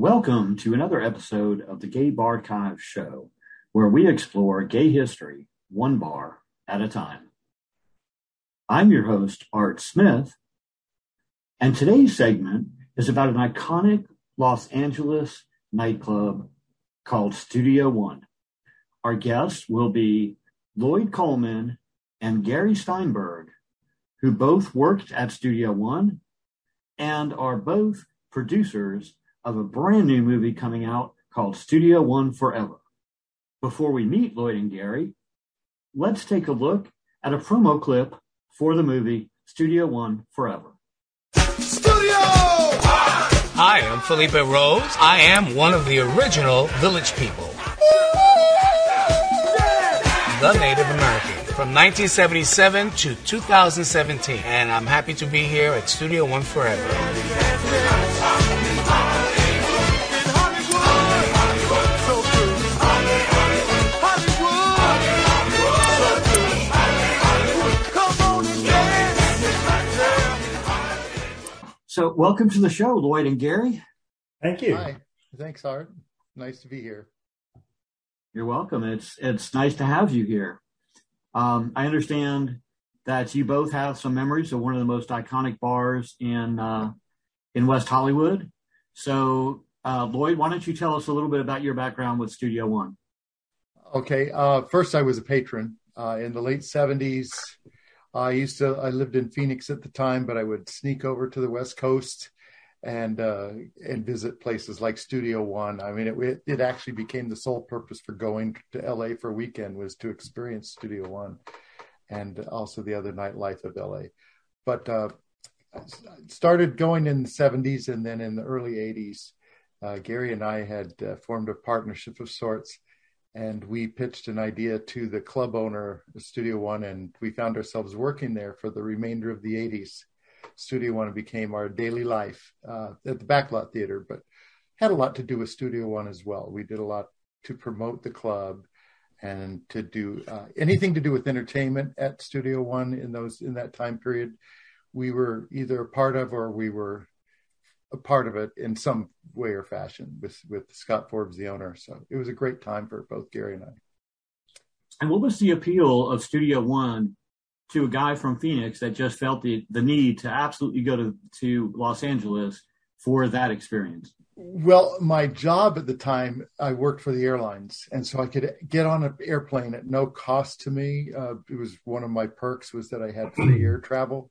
Welcome to another episode of the Gay Barchive Show, where we explore gay history one bar at a time. I'm your host, Art Smith, and today's segment is about an iconic Los Angeles nightclub called Studio One. Our guests will be Lloyd Coleman and Gary Steinberg, who both worked at Studio One and are both producers of a brand new movie coming out called Studio One Forever. Before we meet Lloyd and Gary, let's take a look at a promo clip for the movie Studio One Forever. Studio! Hi, I'm Felipe Rose. I am one of the original Village People. The Native American from 1977 to 2017. And I'm happy to be here at Studio One Forever. So, welcome to the show, Lloyd and Gary. Thank you. Hi. Thanks, Art. Nice to be here. You're welcome. It's it's nice to have you here. Um, I understand that you both have some memories of one of the most iconic bars in uh, in West Hollywood. So, uh, Lloyd, why don't you tell us a little bit about your background with Studio One? Okay. Uh, first, I was a patron uh, in the late '70s. I used to. I lived in Phoenix at the time, but I would sneak over to the West Coast and uh, and visit places like Studio One. I mean, it it actually became the sole purpose for going to LA for a weekend was to experience Studio One, and also the other nightlife of LA. But uh, started going in the '70s, and then in the early '80s, uh, Gary and I had uh, formed a partnership of sorts and we pitched an idea to the club owner, Studio One, and we found ourselves working there for the remainder of the 80s. Studio One became our daily life uh, at the Backlot Theater, but had a lot to do with Studio One as well. We did a lot to promote the club and to do uh, anything to do with entertainment at Studio One in those in that time period. We were either a part of or we were a part of it in some way or fashion with with Scott Forbes, the owner. So it was a great time for both Gary and I. And what was the appeal of Studio One to a guy from Phoenix that just felt the the need to absolutely go to to Los Angeles for that experience? Well, my job at the time, I worked for the airlines, and so I could get on an airplane at no cost to me. Uh, it was one of my perks was that I had free air travel,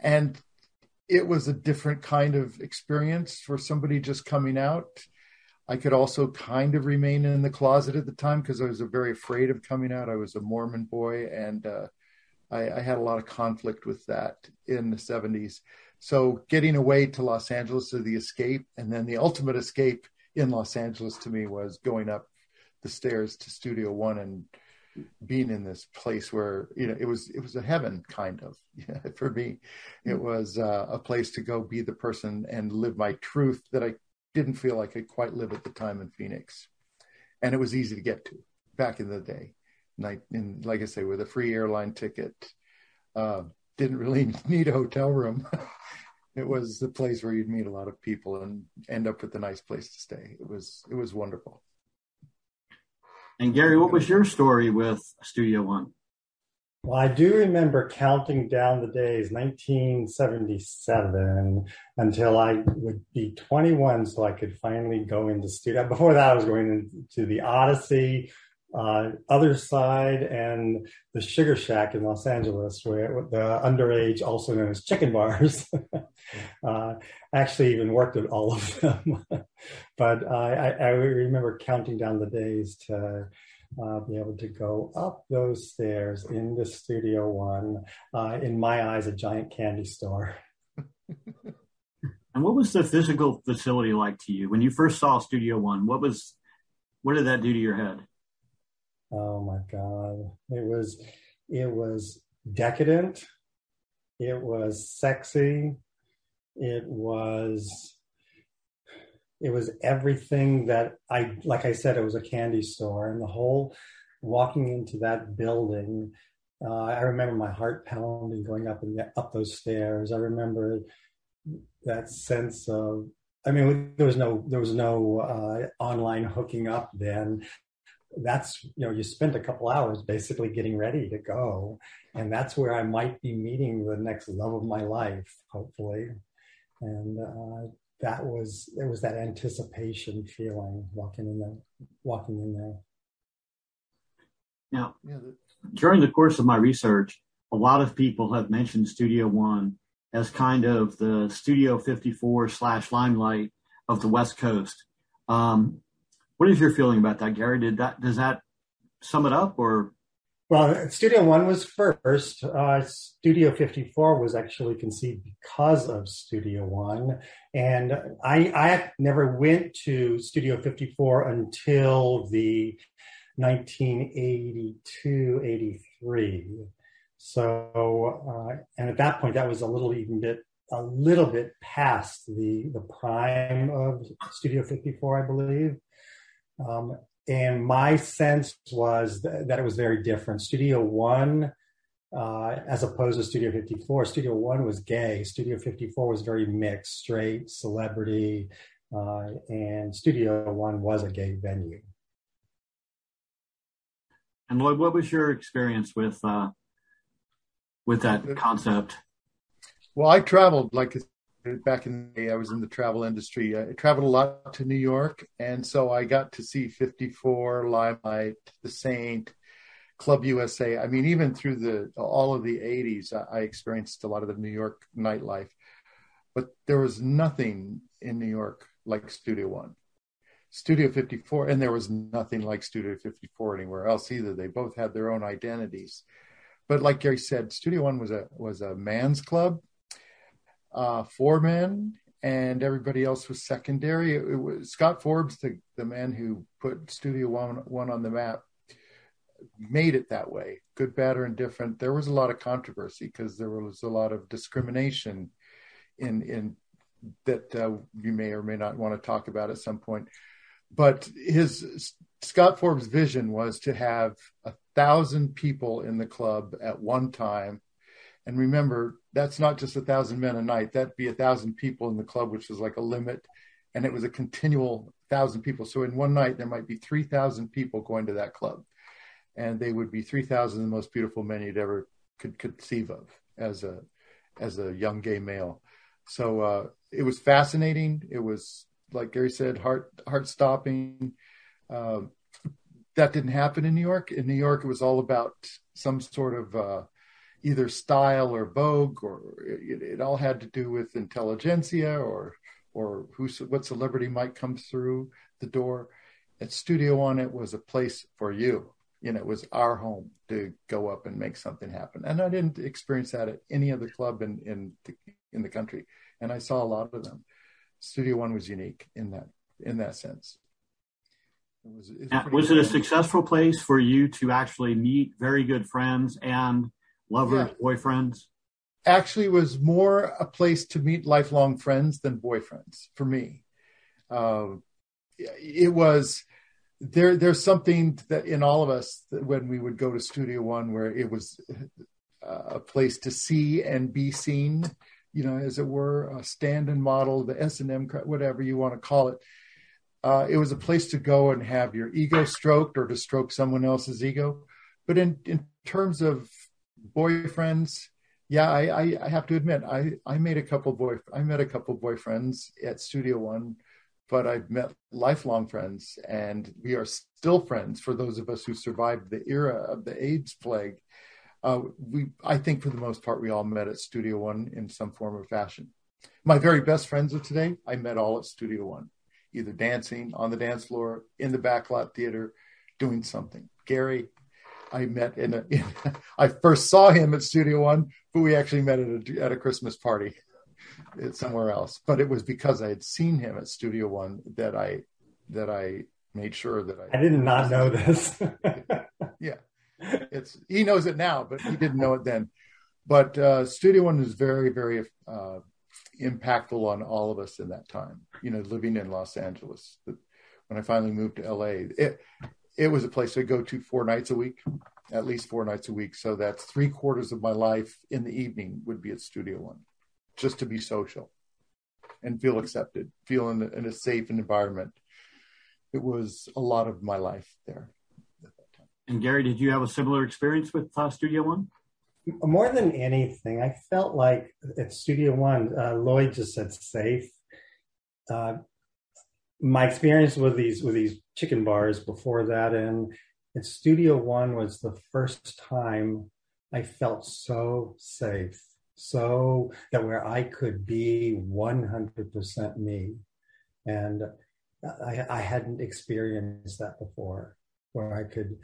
and it was a different kind of experience for somebody just coming out. I could also kind of remain in the closet at the time because I was very afraid of coming out. I was a Mormon boy, and uh, I, I, had a lot of conflict with that in the 70s. So getting away to Los Angeles to the escape, and then the ultimate escape in Los Angeles to me was going up the stairs to Studio One and being in this place where you know it was it was a heaven kind of yeah, for me. It was uh, a place to go be the person and live my truth that i didn't feel i could quite live at the time in phoenix. And it was easy to get to back in the day. And, and like i say with a free airline ticket uh, didn't really need a hotel room. It was the place where you'd meet a lot of people and end up with a nice place to stay. It was it was wonderful and Gary, what was your story with Studio One? Well, I do remember counting down the days, 1977, until I would be 21, so I could finally go into studio. Before that, I was going into the Odyssey, other side, and the Sugar Shack in Los Angeles, where the underage, also known as chicken bars, uh, actually even worked at all of them. but I, I, remember counting down the days to uh, be able to go up those stairs into Studio One. Uh, in my eyes, a giant candy store. and what was the physical facility like to you when you first saw Studio One? What was what did that do to your head? Oh my God! It was it was decadent. It was sexy it was it was everything that I like I said it was a candy store and the whole walking into that building uh, I remember my heart pounding going up and up those stairs I remember that sense of I mean, there was no there was no uh, online hooking up then. That's you know you spent a couple hours basically getting ready to go, and that's where I might be meeting the next love of my life, hopefully. And uh, that was there was that anticipation feeling walking in there, walking in there. Now, during the course of my research, a lot of people have mentioned Studio One as kind of the Studio 54 slash Limelight of the West Coast. Um, what is your feeling about that, Gary? Did that does that sum it up, or? Well, Studio One was first. Uh, Studio 54 was actually conceived because of Studio One, and I, I never went to Studio 54 until the 1982, 83. So, uh, and at that point, that was a little even bit, a little bit past the the prime of Studio 54, I believe. Um, and my sense was th- that it was very different. Studio One, uh, as opposed to Studio 54, Studio One was gay. Studio 54 was very mixed, straight, celebrity, uh, and Studio One was a gay venue. And Lloyd, what was your experience with uh, with that concept? Well, I traveled like back in the day. I was in the travel industry. I traveled a lot to New York, and so I got to see 54, Limelight, The Saint, Club USA. I mean, even through the all of the 80s, I experienced a lot of the New York nightlife. But there was nothing in New York like Studio One. Studio 54, and there was nothing like Studio 54 anywhere else either. They both had their own identities but like Gary said, Studio One was a was a man's club, uh, for men, and everybody else was secondary. It, it, was Scott Forbes, the the man who put Studio One One on the map, made it that way. Good, bad, or indifferent. There was a lot of controversy because there was a lot of discrimination in in that uh, you may or may not want to talk about at some point. But his Scott Forbes' vision was to have a thousand people in the club at one time. And remember, that's not just a thousand men a night. That'd be a thousand people in the club, which was like a limit. And it was a continual thousand people. So in one night, there might be 3,000 people going to that club. And they would be 3,000 of the most beautiful men you'd ever could conceive of as a, as a young gay male. So uh, it was fascinating. It was, like Gary said, heart, heart stopping. Uh, that didn't happen in New York. In New York, it was all about some sort of uh, either style or vogue, or it, it, all had to do with intelligentsia or or who what celebrity might come through the door. At Studio One, it was a place for you. You know, it was our home to go up and make something happen. And I didn't experience that at any other club in in the, in the country. And I saw a lot of them. Studio One was unique in that in that sense. It was, it was, was it a successful place for you to actually meet very good friends and lovers, boyfriends? Actually, was more a place to meet lifelong friends than boyfriends for me. Uh, it was there. There's something that in all of us when we would go to Studio One, where it was a place to see and be seen. You know, as it were, a stand and model, the S and M, whatever you want to call it uh, it was a place to go and have your ego stroked or to stroke someone else's ego. But in, in terms of boyfriends, yeah, I, I, I have to admit, I, I made a couple boy, I met a couple boyfriends at Studio One, but I've met lifelong friends, and we are still friends. For those of us who survived the era of the AIDS plague, uh, we, I think, for the most part, we all met at Studio One in some form or fashion. My very best friends of today, I met all at Studio One either dancing on the dance floor, in the backlot theater, doing something. Gary, I met in a. In, I first saw him at Studio One, but we actually met at a, at a Christmas party somewhere else. But it was because I had seen him at Studio One that I that I made sure that I. I did not know this. yeah, it's he knows it now, but he didn't know it then. But uh, Studio One is very, very uh, impactful on all of us in that time. You know, living in Los Angeles. When I finally moved to LA, it it was a place I go to four nights a week, at least four nights a week. So that's three quarters of my life in the evening would be at Studio One, just to be social. and feel accepted, feel in, in a safe environment. It was a lot of my life there. And Gary, did you have a similar experience with uh, Studio One? More than anything, I felt like at Studio One, uh, Lloyd just said safe. Uh, my experience with these with these chicken bars before that, and at Studio One was the first time I felt so safe, so that where I could be 100% me, and I, I hadn't experienced that before, where I could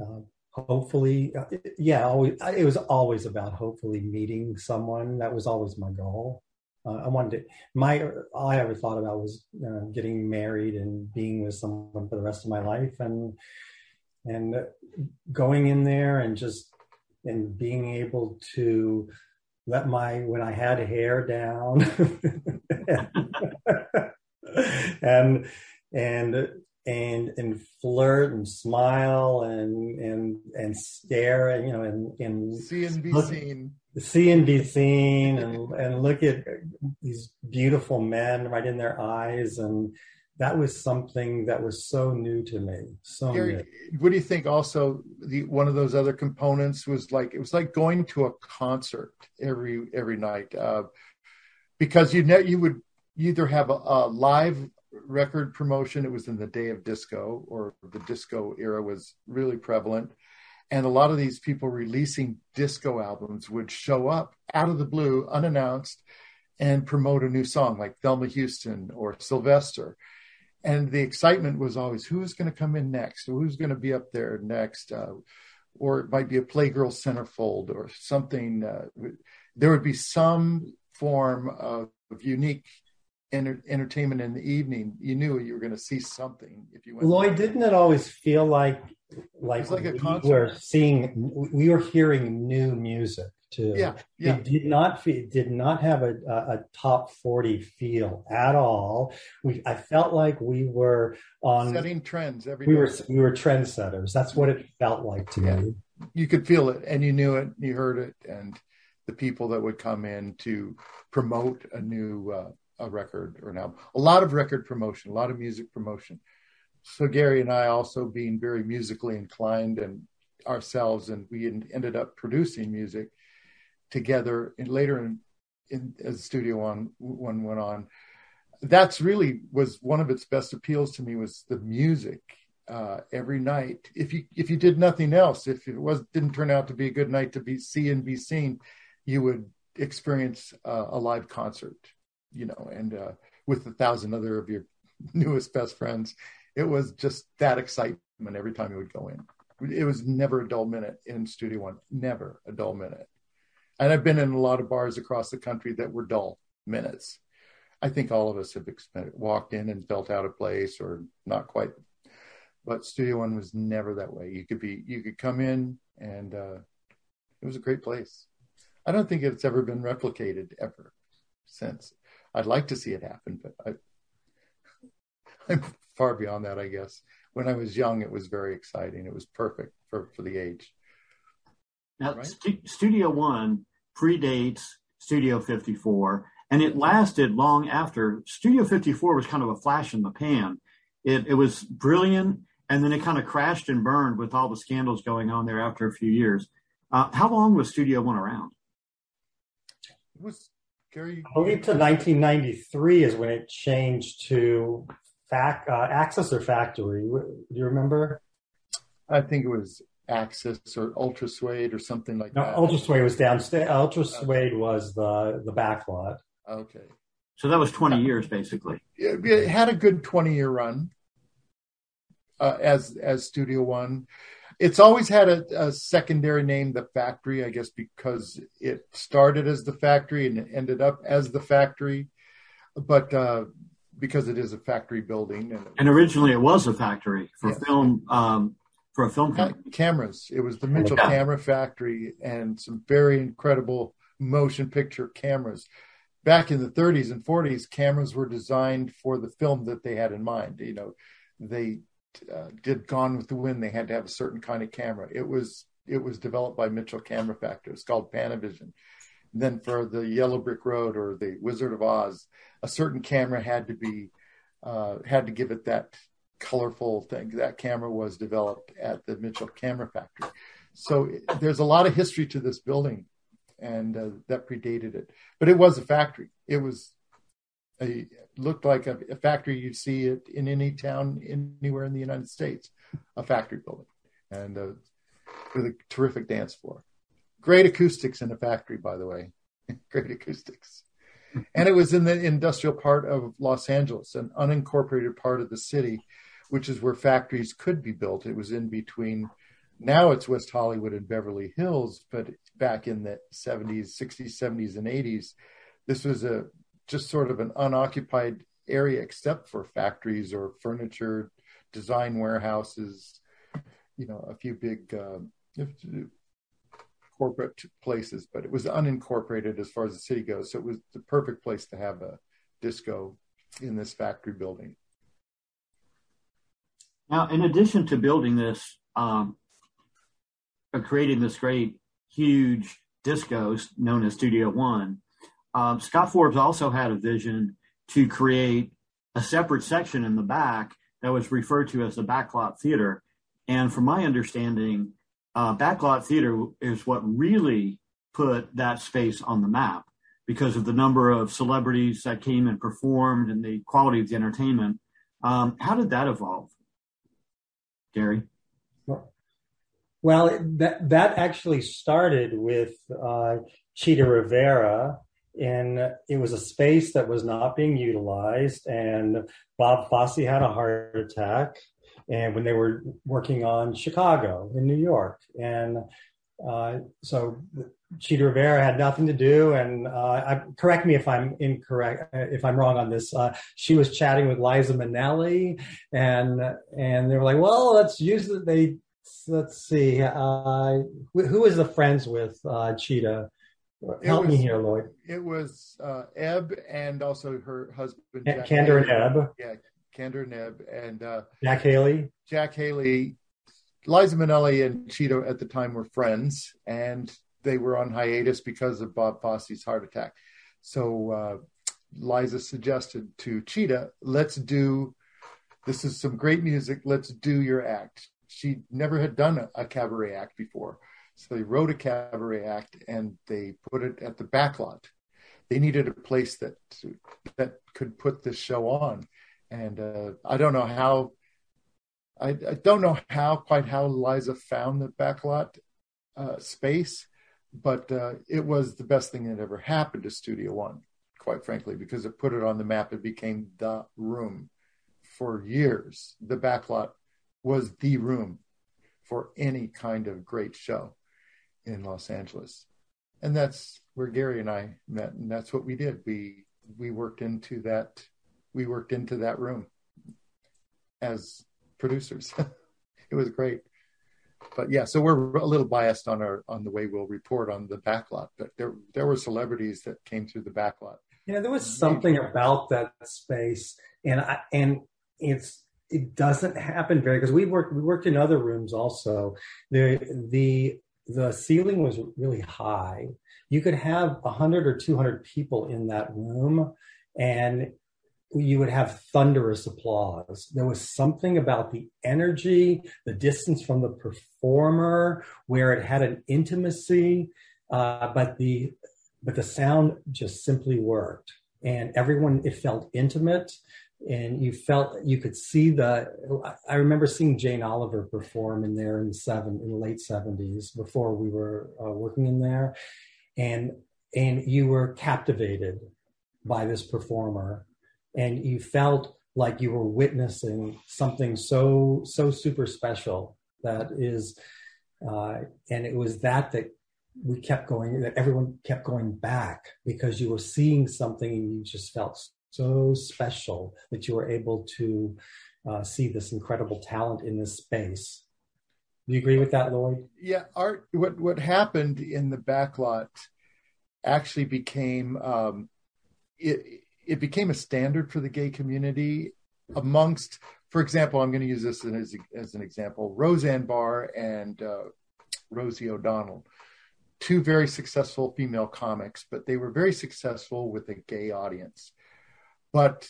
uh, hopefully, yeah, always, it was always about hopefully meeting someone. That was always my goal. Uh, I wanted to, my, all I ever thought about was uh, getting married and being with someone for the rest of my life and, and going in there and just, and being able to let my, when I had hair down and, and and and flirt and smile and and and stare and you know and and see and be look, seen see and be seen and and look at these beautiful men right in their eyes and that was something that was so new to me so Gary, new. what do you think also the one of those other components was like it was like going to a concert every every night uh, because you know you would either have a, a live record promotion. It was in the day of disco, or the disco era was really prevalent. And a lot of these people releasing disco albums would show up out of the blue, unannounced, and promote a new song like Thelma Houston or Sylvester. And the excitement was always who's going to come in next, who's going to be up there next, uh, or it might be a Playgirl centerfold or something. Uh, there would be some form of, of unique enter- entertainment in the evening, you knew you were going to see something if you went. Lloyd, didn't it always feel like like, like we concert. were seeing, we were hearing new music too. Yeah, yeah. It did not feel, did not have a, a, a, top forty feel at all. We, I felt like we were on setting trends every. We day. were we were trendsetters. That's what it felt like to yeah. me. You could feel it, and you knew it, and you heard it, and the people that would come in to promote a new uh, a record or an album. A lot of record promotion, a lot of music promotion. So Gary and I also being very musically inclined and ourselves, and we ended up producing music together. And later, in, in as Studio One one went on, that's really was one of its best appeals to me was the music. Uh, every night, if you if you did nothing else, if it was didn't turn out to be a good night to be see and be seen, you would experience uh, a live concert you know, and uh, with a thousand other of your newest best friends, it was just that excitement every time you would go in. It was never a dull minute in Studio One, never a dull minute. And I've been in a lot of bars across the country that were dull minutes. I think all of us have walked in and felt out of place or not quite. But Studio One was never that way. You could be, you could come in and uh, it was a great place. I don't think it's ever been replicated ever since. I'd like to see it happen, but I, I'm far beyond that, I guess. When I was young, it was very exciting. It was perfect for, for the age. Now, right? St- Studio One predates Studio 54, and it lasted long after. Studio 54 was kind of a flash in the pan. It, it was brilliant, and then it kind of crashed and burned with all the scandals going on there after a few years. Uh, how long was Studio One around? It was Gary, I believe to 1993 is when it changed to fac, uh, Access or Factory. Do you remember? I think it was Access or Ultra Suede or something like no, that. Ultra Suede was downstairs. Ultra Suede was the the backlot. Okay. So that was 20 years basically. It, had a good 20 year run uh, as as Studio One it's always had a, a, secondary name, the factory, I guess, because it started as the factory and it ended up as the factory. But uh, because it is a factory building, and, and originally it was a factory for yes. film, um, for a film company. cameras. It was the Mitchell yeah. Camera Factory, and some very incredible motion picture cameras. Back in the 30s and 40s, cameras were designed for the film that they had in mind. You know, they uh, did Gone with the Wind, they had to have a certain kind of camera. It was it was developed by Mitchell Camera Factory. It's called Panavision, then for the Yellow Brick Road or the Wizard of Oz, a certain camera had to be uh, had to give it that colorful thing. That camera was developed at the Mitchell Camera Factory. So there's a lot of history to this building, and uh, that predated it. But it was a factory. It was a looked like a, a, factory you'd see it in any town anywhere in the United States, a factory building, and uh, with a terrific dance floor. Great acoustics in a factory, by the way. Great acoustics. and it was in the industrial part of Los Angeles, an unincorporated part of the city, which is where factories could be built. It was in between. Now it's West Hollywood and Beverly Hills, but back in the 70s, 60s, 70s, and 80s, this was a just sort of an unoccupied area except for factories or furniture design warehouses, you know, a few big uh, corporate places, but it was unincorporated as far as the city goes. So it was the perfect place to have a disco in this factory building. Now, in addition to building this, um, creating this great, huge disco known as Studio One, um, Scott Forbes also had a vision to create a separate section in the back that was referred to as the backlot theater. And from my understanding, uh, backlot theater is what really put that space on the map because of the number of celebrities that came and performed and the quality of the entertainment. Um, how did that evolve, Gary? Well, that that actually started with uh, Chita Rivera, and it was a space that was not being utilized. And Bob Fosse had a heart attack, and when they were working on Chicago in New York. And uh, so Chita Rivera had nothing to do. And uh, I, correct me if I'm incorrect, if I'm wrong on this. Uh, she was chatting with Liza Minnelli, and and they were like, "Well, let's use it." They let's see, uh, who was the friends with uh, Help was, me here, Lloyd. It was uh, Ebb and also her husband, Jack Kander and Ebb. Yeah, Kander Neb and uh, Jack Haley. Jack Haley, Liza Minnelli and Chita at the time were friends, and they were on hiatus because of Bob Fosse's heart attack. So uh, Liza suggested to Chita, "Let's do. This is some great music. Let's do your act." She never had done a, a cabaret act before, so they wrote a cabaret act and they put it at the backlot. They needed a place that that could put this show on and uh, I don't know how. I, I, don't know how quite how Liza found the backlot uh, space, but uh, it was the best thing that ever happened to Studio One, quite frankly, because it put it on the map. It became the room for years. The backlot was the room for any kind of great show in Los Angeles, and that's where Gary and I met, and that's what we did. We we worked into that we worked into that room as producers. it was great. But yeah, so we're a little biased on our on the way we'll report on the backlot, but there there were celebrities that came through the backlot. Yeah, there was something about that space, and I, and it's it doesn't happen very because we worked we worked in other rooms also. The the the ceiling was really high. You could have a hundred or two hundred people in that room, and you would have thunderous applause. There was something about the energy, the distance from the performer, where it had an intimacy, uh, but the but the sound just simply worked, and everyone it felt intimate, and you felt you could see the. I remember seeing Jane Olivor perform in there in the seven in the late seventies before we were uh, working in there, and and you were captivated by this performer and you felt like you were witnessing something so so super special that is uh, and it was that that we kept going that everyone kept going back because you were seeing something and you just felt so special that you were able to uh, see this incredible talent in this space do you agree with that lloyd yeah art what what happened in the backlot actually became um, it, it became a standard for the gay community amongst, for example, I'm going to use this as, as an example, Roseanne Barr and uh, Rosie O'Donnell. two very successful female comics, but they were very successful with a gay audience. But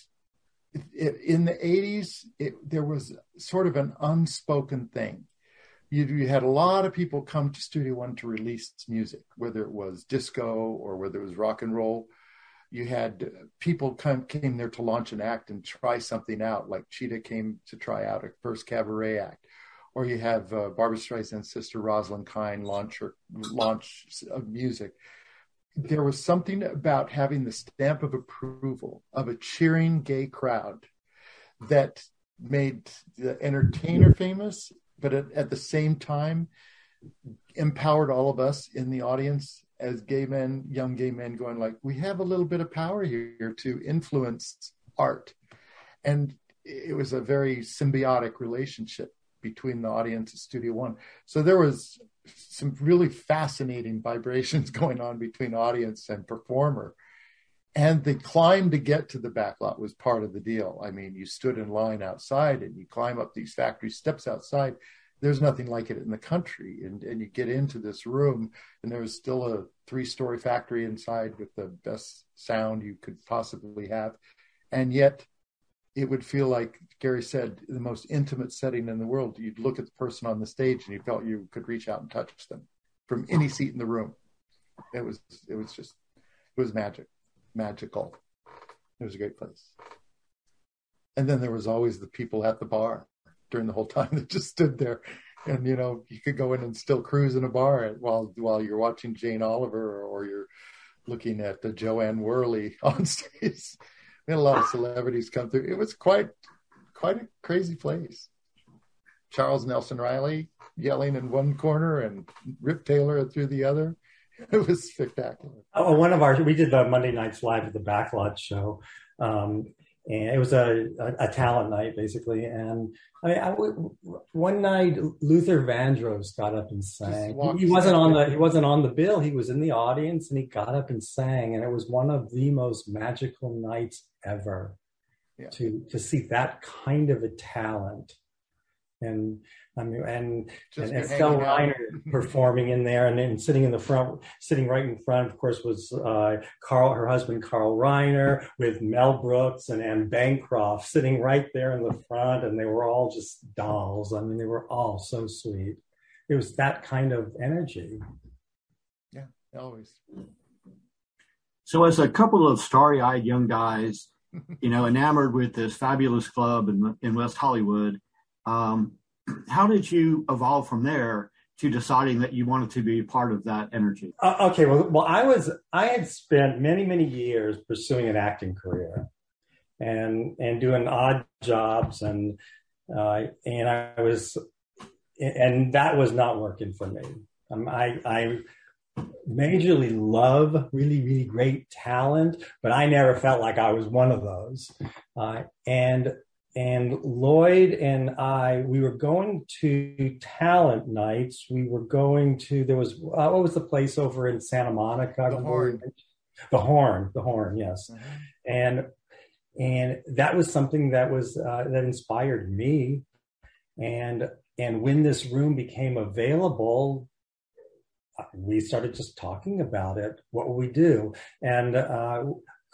in the 80s, it, there was sort of an unspoken thing. You, you, had a lot of people come to Studio One to release music, whether it was disco or whether it was rock and roll. You had people come came there to launch an act and try something out, like Chita came to try out a first cabaret act, or you have uh, Barbra Streisand's sister Roslyn Kind launch her launch of music there was something about having the stamp of approval of a cheering gay crowd that made the entertainer famous, but at, at, the same time empowered all of us in the audience as gay men, young gay men, going like, we have a little bit of power here to influence art. And it was a very symbiotic relationship between the audience at Studio One. So there was some really fascinating vibrations going on between audience and performer. And the climb to get to the backlot was part of the deal. I mean, you stood in line outside and you climb up these factory steps outside. There's nothing like it in the country. And, and you get into this room, and there was still a three story factory inside with the best sound you could possibly have. And yet, it would feel like Gary said, the most intimate setting in the world. You'd look at the person on the stage and you felt you could reach out and touch them from any seat in the room. It was it was just it was magic, magical. It was a great place. And then there was always the people at the bar during the whole time that just stood there. And you know, you could go in and still cruise in a bar while while you're watching Jane Olivor or, or you're looking at the Jo Anne Worley on stage we had a lot of celebrities come through. It was quite quite a crazy place. Charles Nelson Reilly yelling in one corner and Rip Taylor through the other. It was spectacular. Oh, one of our we did the Monday nights live at the Backlot show, um, and it was a, a, a, talent night basically. And I mean, I, one night Luther Vandross got up and sang. He, he wasn't on the he wasn't on the bill. He was in the audience, and he got up and sang. And it was one of the most magical nights ever yeah. to to see that kind of a talent and I mean, and Just and Estelle Reiner performing in there, and then sitting in the front, sitting right in front, of course, was uh, Carl, her husband Carl Reiner, with Mel Brooks and Anne Bancroft sitting right there in the front, and they were all just dolls. I mean, they were all so sweet. It was that kind of energy. Yeah, always. So, as a couple of starry-eyed young guys, you know, enamored with this fabulous club in in West Hollywood um, how did you evolve from there to deciding that you wanted to be part of that energy? Uh, okay, well, well, I was I had spent many many years pursuing an acting career, and and doing odd jobs, and uh, and I was, and that was not working for me. Um, I I majorly love really really great talent, but I never felt like I was one of those, uh, and and Lloyd and I, we were going to talent nights. We were going to there was uh, what was the place over in Santa Monica? The Horn. The Horn. The Horn. Yes, mm-hmm. and and that was something that was uh, that inspired me. And and when this room became available, we started just talking about it. What will we do? And uh,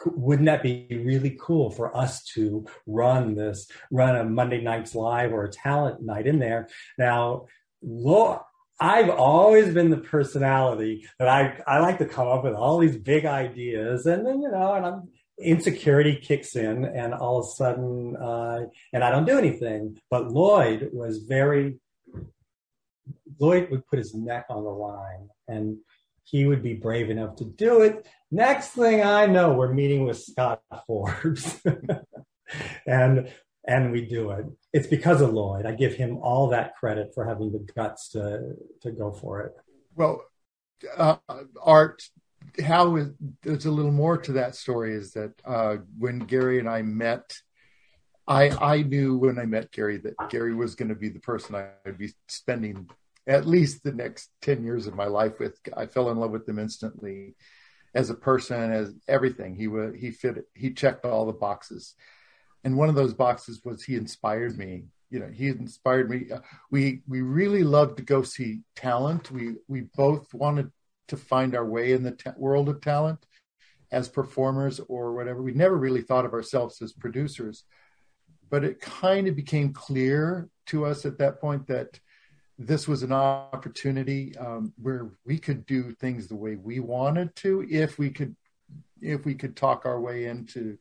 wouldn't that be really cool for us to run this, run a Monday nights live or a talent night in there? Now, look, I've always been the personality that I, I like to come up with all these big ideas and then, you know, and I'm, insecurity kicks in and all of a sudden, uh, and I don't do anything. But Lloyd was very, Lloyd would put his neck on the line and he would be brave enough to do it. Next thing I know, we're meeting with Scott Forbes. and and we do it. It's because of Lloyd. I give him all that credit for having the guts to to go for it. Well, uh, Art, how is, there's a little more to that story. Is that uh, when Gary and I met, I I knew when I met Gary that Gary was going to be the person I'd be spending at least the next 10 years of my life with i fell in love with him instantly as a person as everything. He would he fit he checked all the boxes. And one of those boxes was he inspired me you know he inspired me. Uh, we we really loved to go see talent. We we both wanted to find our way in the world of talent as performers or whatever. We never really thought of ourselves as producers, but it kind of became clear to us at that point that this was an opportunity um, where we could do things the way we wanted to if we could if we could talk our way into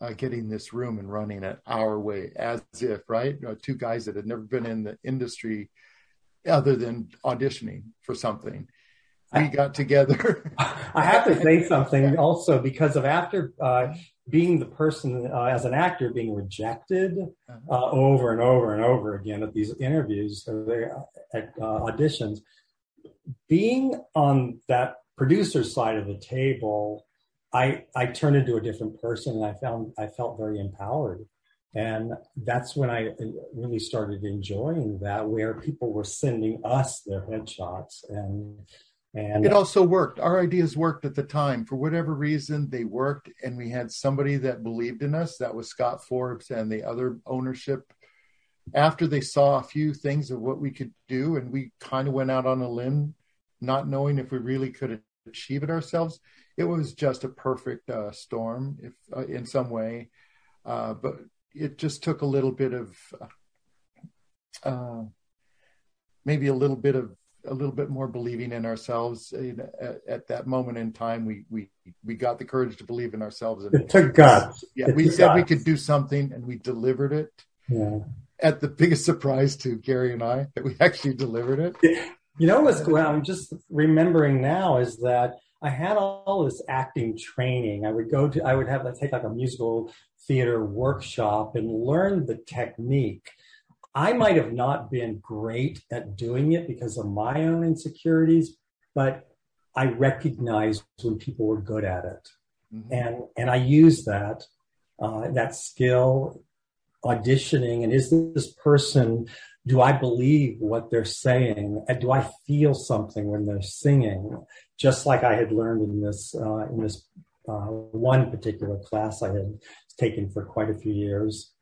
uh, getting this room and running it our way as if right? Uh, two guys that had never been in the industry other than auditioning for something. We got together. I have to say something also because of after uh, being the person uh, as an actor being rejected uh-huh. uh, over and over and over again at these interviews uh, at auditions being on that producer side of the table I I turned into a different person, and I found I felt very empowered, and that's when I really started enjoying that, where people were sending us their headshots, and and it also worked. Our ideas worked at the time for whatever reason. They worked, and we had somebody that believed in us. That was Scott Forbes and the other ownership. After they saw a few things of what we could do, and we kind of went out on a limb, not knowing if we really could achieve it ourselves it was just a perfect uh, storm, if uh, in some way. Uh, but it just took a little bit of, uh, maybe a little bit of a little bit more believing in ourselves uh, at, at, that moment in time. We we we got the courage to believe in ourselves. And it took guts. Yeah, it we said guts. we could do something, and we delivered it. Yeah. At the biggest surprise to Gary and I, that we actually delivered it. You know what's going? I'm just remembering now is that I had all this acting training. I would go to, I would have to take like a musical theater workshop and learn the technique. I might have not been great at doing it because of my own insecurities, but I recognized when people were good at it. Mm-hmm. And, and I use that, uh, that skill auditioning. And is this person do I believe what they're saying? Do I feel something when they're singing? Just like I had learned in this uh, in this uh, one particular class I had taken for quite a few years.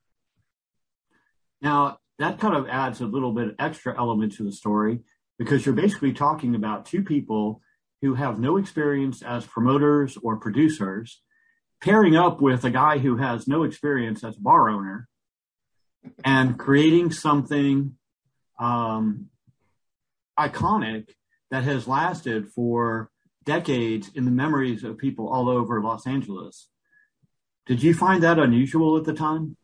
Now that kind of adds a little bit extra element to the story because you're basically talking about two people who have no experience as promoters or producers pairing up with a guy who has no experience as a bar owner and creating something um, iconic that has lasted for decades in the memories of people all over Los Angeles. Did you find that unusual at the time?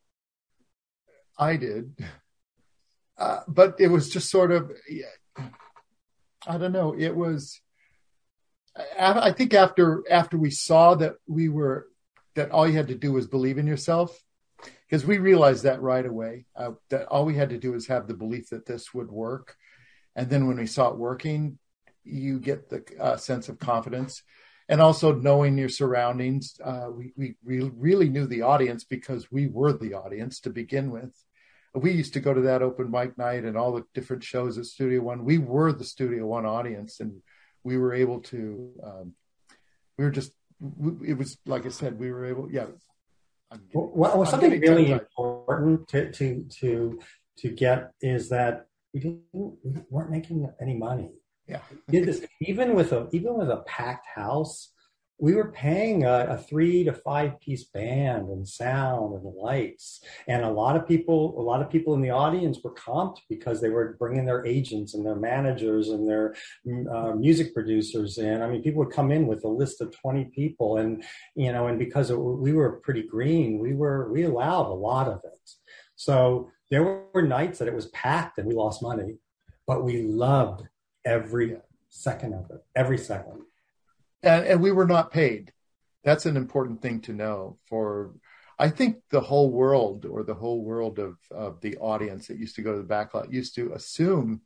I did. Uh, but it was just sort of, I don't know. It was, I think after, after we saw that we were, that all you had to do was believe in yourself because we realized that right away uh, that all we had to do was have the belief that this would work and then when we saw it working you get the uh, sense of confidence and also knowing your surroundings uh, we, we, we really knew the audience because we were the audience to begin with we used to go to that open mic night and all the different shows at studio one. We were the studio one audience and we were able to um, we were just it was like i said we were able yeah. Well, well something really important to, to to to get is that we didn't we weren't making any money. Yeah, this, even with a even with a packed house, we were paying a, a, three to five piece band and sound and lights. And a lot of people a lot of people in the audience were comped because they were bringing their agents and their managers and their uh, music producers in. I mean people would come in with a list of 20 people and you know and because it, we were pretty green we were we allowed a lot of it. So there were nights that it was packed and we lost money but we loved every second of it every second and, and we were not paid. That's an important thing to know for I think the whole world or the whole world of, of the audience that used to go to the backlot used to assume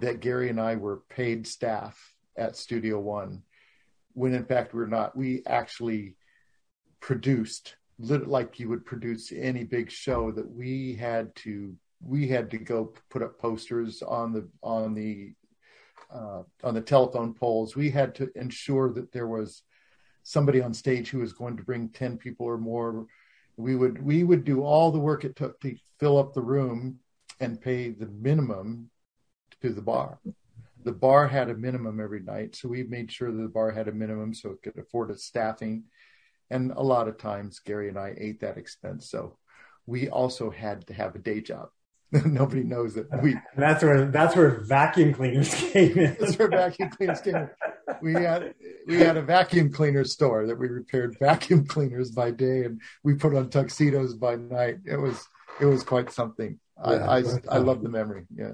that Gary and I were paid staff at Studio One, when in fact we're not. We actually produced like you would produce any big show that we had to we had to go put up posters on the on the uh, on the telephone poles. We had to ensure that there was somebody on stage who was going to bring 10 people or more. We would we would do all the work it took to fill up the room and pay the minimum to the bar. the bar had a minimum every night. So we made sure that the bar had a minimum so it could afford its staffing. And a lot of times Gary and I ate that expense. So we also had to have a day job. Nobody knows it. we. And that's where that's where vacuum cleaners came in. that's where vacuum cleaners came in. We had we had a vacuum cleaner store that we repaired vacuum cleaners by day, and we put on tuxedos by night. It was it was quite something. Yeah, I I, I love the memory. Yeah,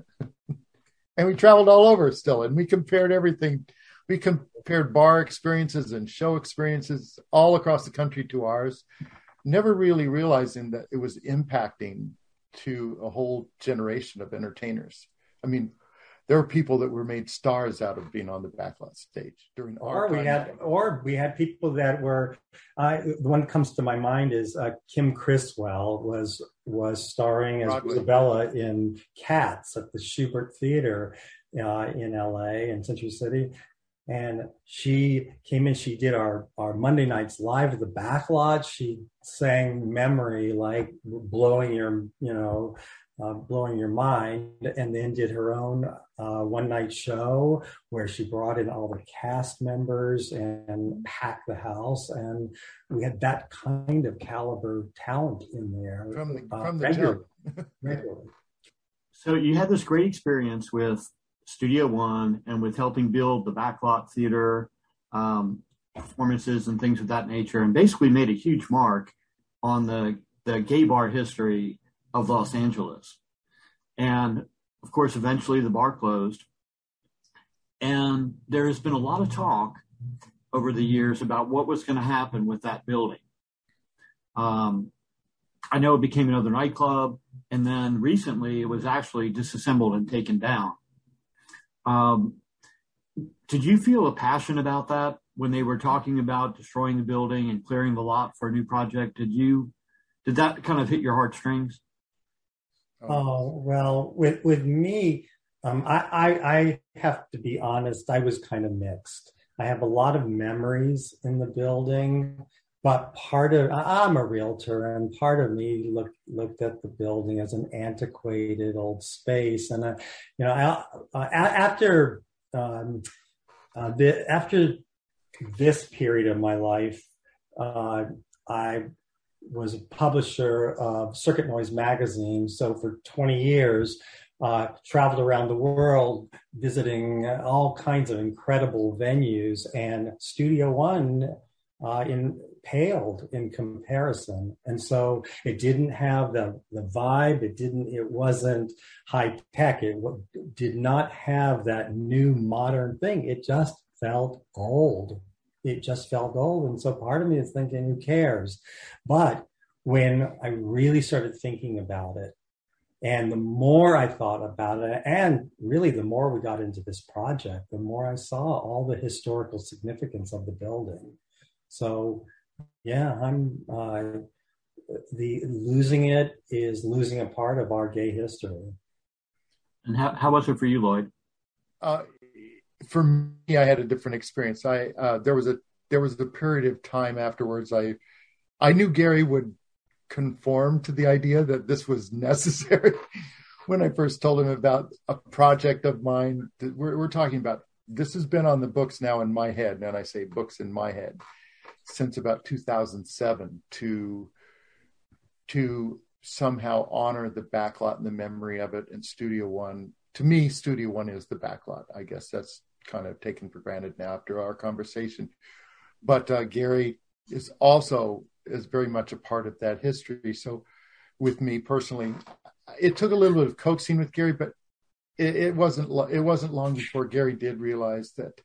and we traveled all over still, and we compared everything. We compared bar experiences and show experiences all across the country to ours, never really realizing that it was impacting to a whole generation of entertainers. I mean, there were people that were made stars out of being on the backlot stage during our or we had or we had people that were uh, the one that comes to my mind is uh, kim criswell was was starring as Broadway. isabella in cats at the shubert theater uh, in la in century city and she came in she did our our monday nights live at the backlot she sang memory like blowing your you know uh, blowing your mind and then did her own uh, one night show where she brought in all the cast members and packed the house. And we had that kind of caliber talent in there. From the, uh, from the regularly, regularly. so you had this great experience with Studio One and with helping build the backlot theater um, performances and things of that nature, and basically made a huge mark on the the gay bar history of Los Angeles. And of course, eventually the bar closed. And there has been a lot of talk over the years about what was going to happen with that building. Um, I know it became another nightclub, and then recently it was actually disassembled and taken down. Um, did you feel a passion about that when they were talking about destroying the building and clearing the lot for a new project? Did you did that kind of hit your heartstrings? Oh well, with with me, um, I, I I have to be honest. I was kind of mixed. I have a lot of memories in the building, but part of I'm a realtor, and part of me looked looked at the building as an antiquated old space. And uh, you know, I, uh, after um, uh, the, after this period of my life, uh, I was a publisher of Circuit Noize magazine. So for 20 years, uh, traveled around the world visiting all kinds of incredible venues, and Studio One uh, in paled in comparison. And so it didn't have the, the vibe. It didn't, it wasn't high tech. It w- did not have that new modern thing. It just felt old it just felt old. And so part of me is thinking, who cares? But when I really started thinking about it, and the more I thought about it, and really the more we got into this project, the more I saw all the historical significance of the building. So, yeah, I'm uh, the losing it is losing a part of our gay history. And how, how was it for you, Lloyd? Uh, for me, I had a different experience. I uh, there was a there was a period of time afterwards. I I knew Gary would conform to the idea that this was necessary. when I first told him about a project of mine, we're, we're talking about this has been on the books now in my head, and I say books in my head since about 2007 to to somehow honor the backlot and the memory of it in Studio One. To me, Studio One is the backlot. I guess that's kind of taken for granted now after our conversation. But uh, Gary is also is very much a part of that history. So, with me personally, it took a little bit of coaxing with Gary, but it, it wasn't it wasn't long before Gary did realize that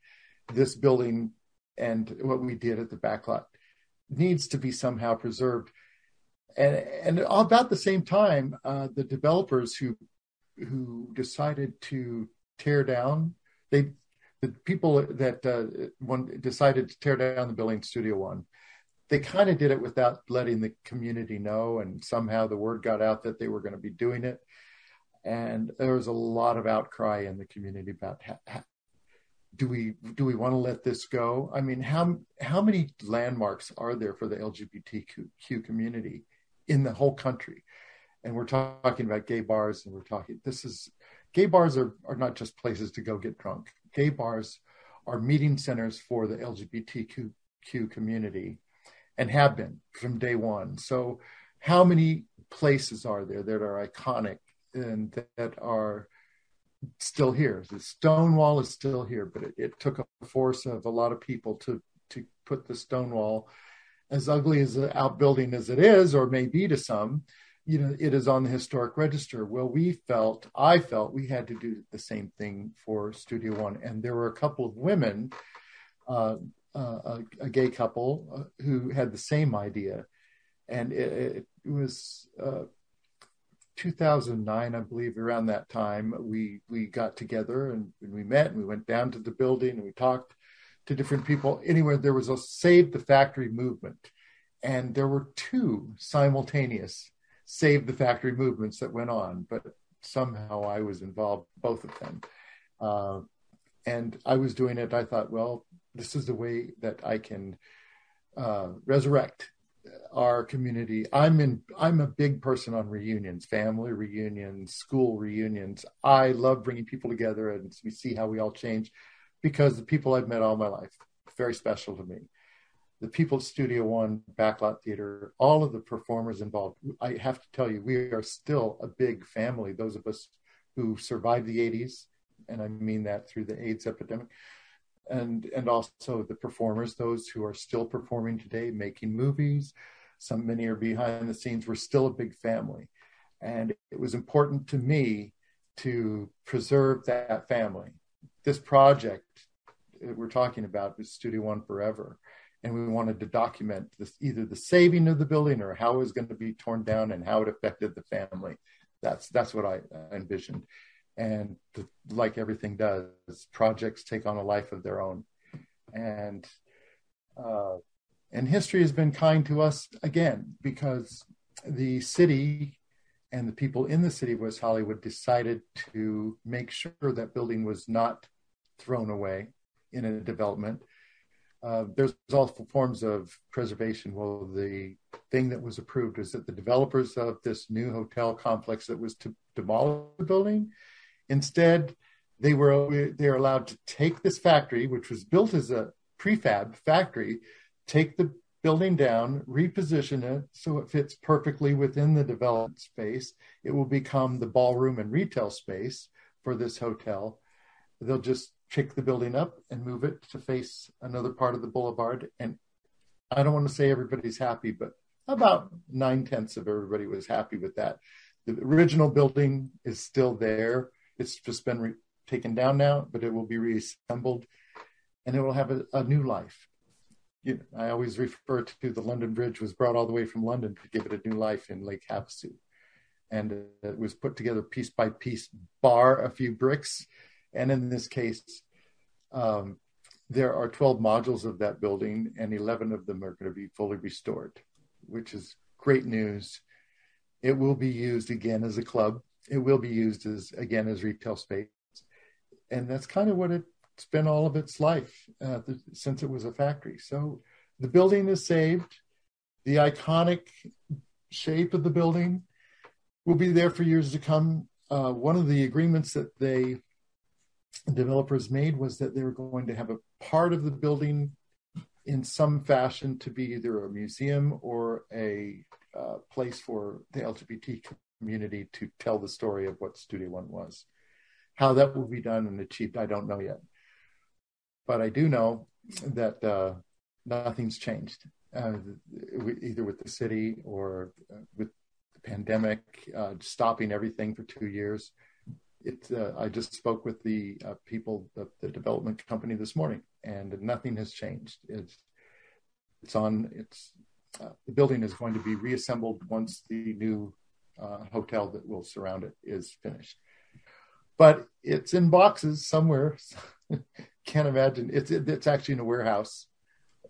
this building and what we did at the backlot needs to be somehow preserved. And and about the same time, uh, the developers who who decided to tear down they the people that uh, one decided to tear down the building Studio One, they kind of did it without letting the community know, and somehow the word got out that they were going to be doing it, and there was a lot of outcry in the community about how, do we do we want to let this go? I mean, how how many landmarks are there for the LGBTQ community in the whole country? And we're talking about gay bars, and we're talking this is gay bars are, are not just places to go get drunk. gay bars are meeting centers for the LGBTQ community and have been from day one. So, how many places are there that are iconic and that are still here? The Stonewall is still here, but it, it took a force of a lot of people to to put the Stonewall, as ugly as an outbuilding as it is, or may be to some, you know, it is on the historic register. Well, we felt, I felt we had to do the same thing for Studio One. And there were a couple of women, uh, uh, a, a, gay couple, uh, who had the same idea. And it, it was uh, 2009, I believe, around that time, we, we got together and, and we met and we went down to the building and we talked to different people. Anyway, there was a Save the Factory movement. And there were two simultaneous save the factory movements that went on, but somehow I was involved both of them. Uh, and I was doing it. I thought, well, this is the way that I can uh, resurrect our community. I'm in. I'm a big person on reunions, family reunions, school reunions. I love bringing people together and we see how we all change, because the people I've met all my life very special to me the people at Studio One, Backlot Theater, all of the performers involved. I have to tell you, we are still a big family. Those of us who survived the 80s, and I mean that through the AIDS epidemic, and and also the performers, those who are still performing today, making movies. Some many are behind the scenes. We're still a big family, and it was important to me to preserve that family. This project that we're talking about is Studio One Forever and we wanted to document this, either the saving of the building or how it was going to be torn down and how it affected the family. That's that's what I envisioned, and like everything does, projects take on a life of their own, and uh, and history has been kind to us again because the city and the people in the city of West Hollywood decided to make sure that building was not thrown away in a development uh, there's all forms of preservation. Well, the thing that was approved was that the developers of this new hotel complex that was to demolish the building, instead, they were they are allowed to take this factory, which was built as a prefab factory, take the building down, reposition it so it fits perfectly within the development space. It will become the ballroom and retail space for this hotel. They'll just pick the building up and move it to face another part of the boulevard. And I don't want to say everybody's happy, but about nine tenths of everybody was happy with that. The original building is still there. It's just been re- taken down now, but it will be reassembled and it will have a, a new life. You know, I always refer to the London Bridge was brought all the way from London to give it a new life in Lake Havasu. And it was put together piece by piece, bar a few bricks and in this case, um, there are 12 modules of that building, and 11 of them are going to be fully restored, which is great news. It will be used again as a club. It will be used as again as retail space, and that's kind of what it's been all of its life uh, the, since it was a factory. So the building is saved. The iconic shape of the building will be there for years to come. Uh, one of the agreements that they developers made was that they were going to have a part of the building in some fashion to be either a museum or a uh, place for the LGBT community to tell the story of what Studio One was. How that will be done and achieved, I don't know yet. But I do know that uh, nothing's changed, uh, either with the city or uh, with the pandemic, uh, stopping everything for two years it, uh, I just spoke with the uh, people, the, the, development company this morning, and nothing has changed. It's it's on. It's the building is going to be reassembled once the new uh, hotel that will surround it is finished. But it's in boxes somewhere. Can't imagine. It's it, it's actually in a warehouse,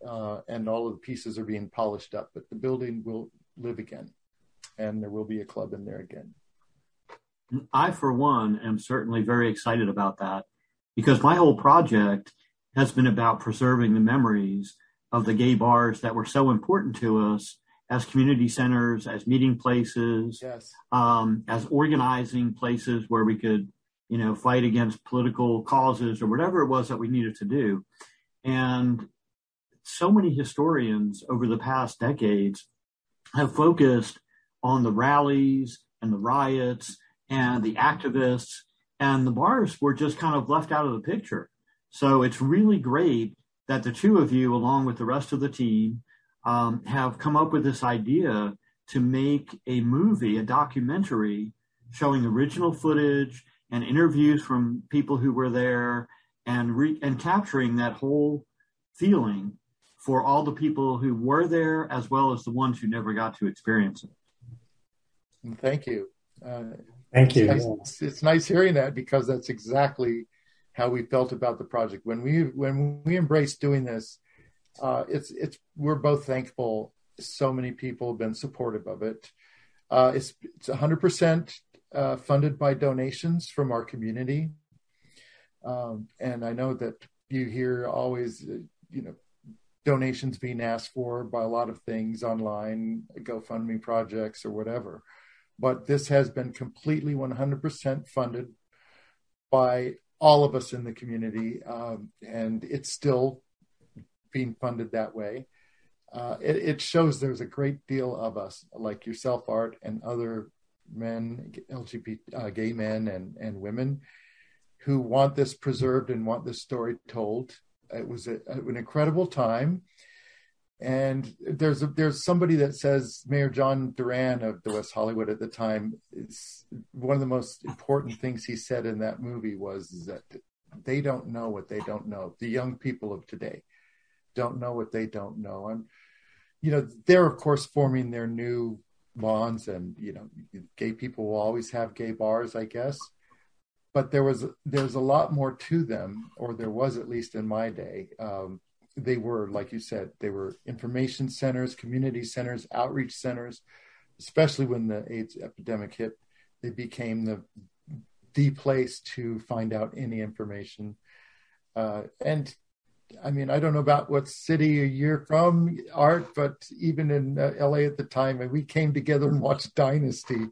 uh, and all of the pieces are being polished up. But the building will live again, and there will be a club in there again. I, for one, am certainly very excited about that because my whole project has been about preserving the memories of the gay bars that were so important to us as community centers, as meeting places, yes. um, as organizing places where we could you know, fight against political causes or whatever it was that we needed to do. And so many historians over the past decades have focused on the rallies and the riots and the activists, and the bars were just kind of left out of the picture. So it's really great that the two of you, along with the rest of the team, um, have come up with this idea to make a movie, a documentary showing original footage and interviews from people who were there and re- and capturing that whole feeling for all the people who were there as well as the ones who never got to experience it. Thank you. Uh, Thank you. It's nice, it's nice hearing that because that's exactly how we felt about the project when we when we embraced doing this. Uh, it's it's we're both thankful. So many people have been supportive of it. Uh, it's it's 100% uh, funded by donations from our community, um, and I know that you hear always, uh, you know, donations being asked for by a lot of things online, GoFundMe projects or whatever. But this has been completely 100% funded by all of us in the community, um, and it's still being funded that way. Uh, it, it, shows there's a great deal of us, like yourself, Art, and other men, LGBT, uh, gay men and, and women, who want this preserved and want this story told. It was a, an incredible time. And there's a, there's somebody that says Mayor John Duran of the West Hollywood at the time is one of the most important things he said in that movie was that they don't know what they don't know. The young people of today don't know what they don't know. And you know they're of course forming their new bonds, and you know gay people will always have gay bars, I guess. But there was there's a lot more to them, or there was at least in my day. Um, they were, like you said, they were information centers, community centers, outreach centers. Especially when the AIDS epidemic hit, they became the the place to find out any information. Uh, and I mean, I don't know about what city you're from, Art, but even in uh, LA at the time, and we came together and watched Dynasty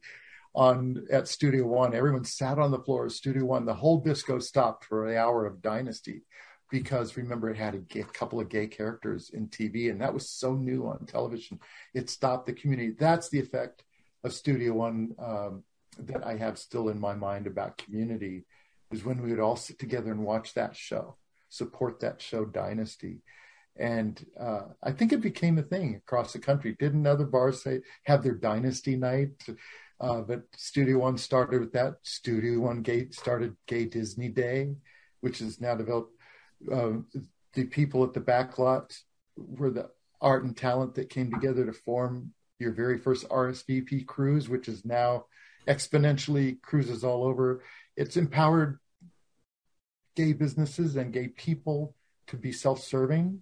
on at Studio One. Everyone sat on the floor of Studio One. The whole disco stopped for an hour of Dynasty because remember it had a, gay, a, couple of gay characters in TV, and that was so new on television. It stopped the community. That's the effect of Studio One um, that I have still in my mind about community is when we would all sit together and watch that show, support that show Dynasty. And uh, I think it became a thing across the country. Didn't other bars say have their Dynasty night? Uh, but Studio One started with that. Studio One Gate started Gay Disney Day, which is now developed uh, the people at the back lot were the art and talent that came together to form your very first RSVP cruise, which is now exponentially cruises all over. It's empowered gay businesses and gay people to be self-serving.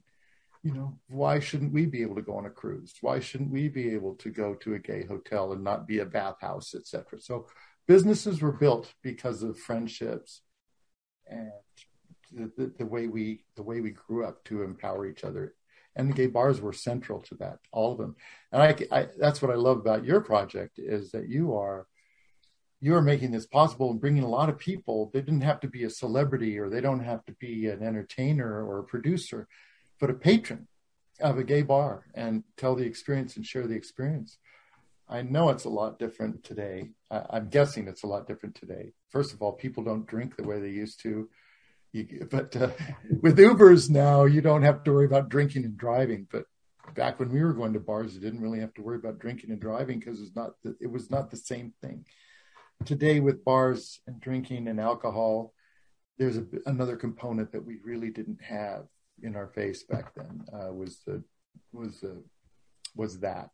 You know, why shouldn't we be able to go on a cruise? Why shouldn't we be able to go to a gay hotel and not be a bathhouse, etc.? So businesses were built because of friendships and the, the, way we the way we grew up to empower each other and the gay bars were central to that all of them and I, I, that's what i love about your project is that you are you are making this possible and bringing a lot of people. They didn't have to be a celebrity or they don't have to be an entertainer or a producer but a patron of a gay bar and tell the experience and share the experience. I know it's a lot different today. I, i'm guessing it's a lot different today. First of all people don't drink the way they used to. But uh, with Ubers now, you don't have to worry about drinking and driving. But back when we were going to bars, you didn't really have to worry about drinking and driving because it's not it was not the same thing. Today, with bars and drinking and alcohol, there's a, another component that we really didn't have in our face back then. Uh, was the was the was that,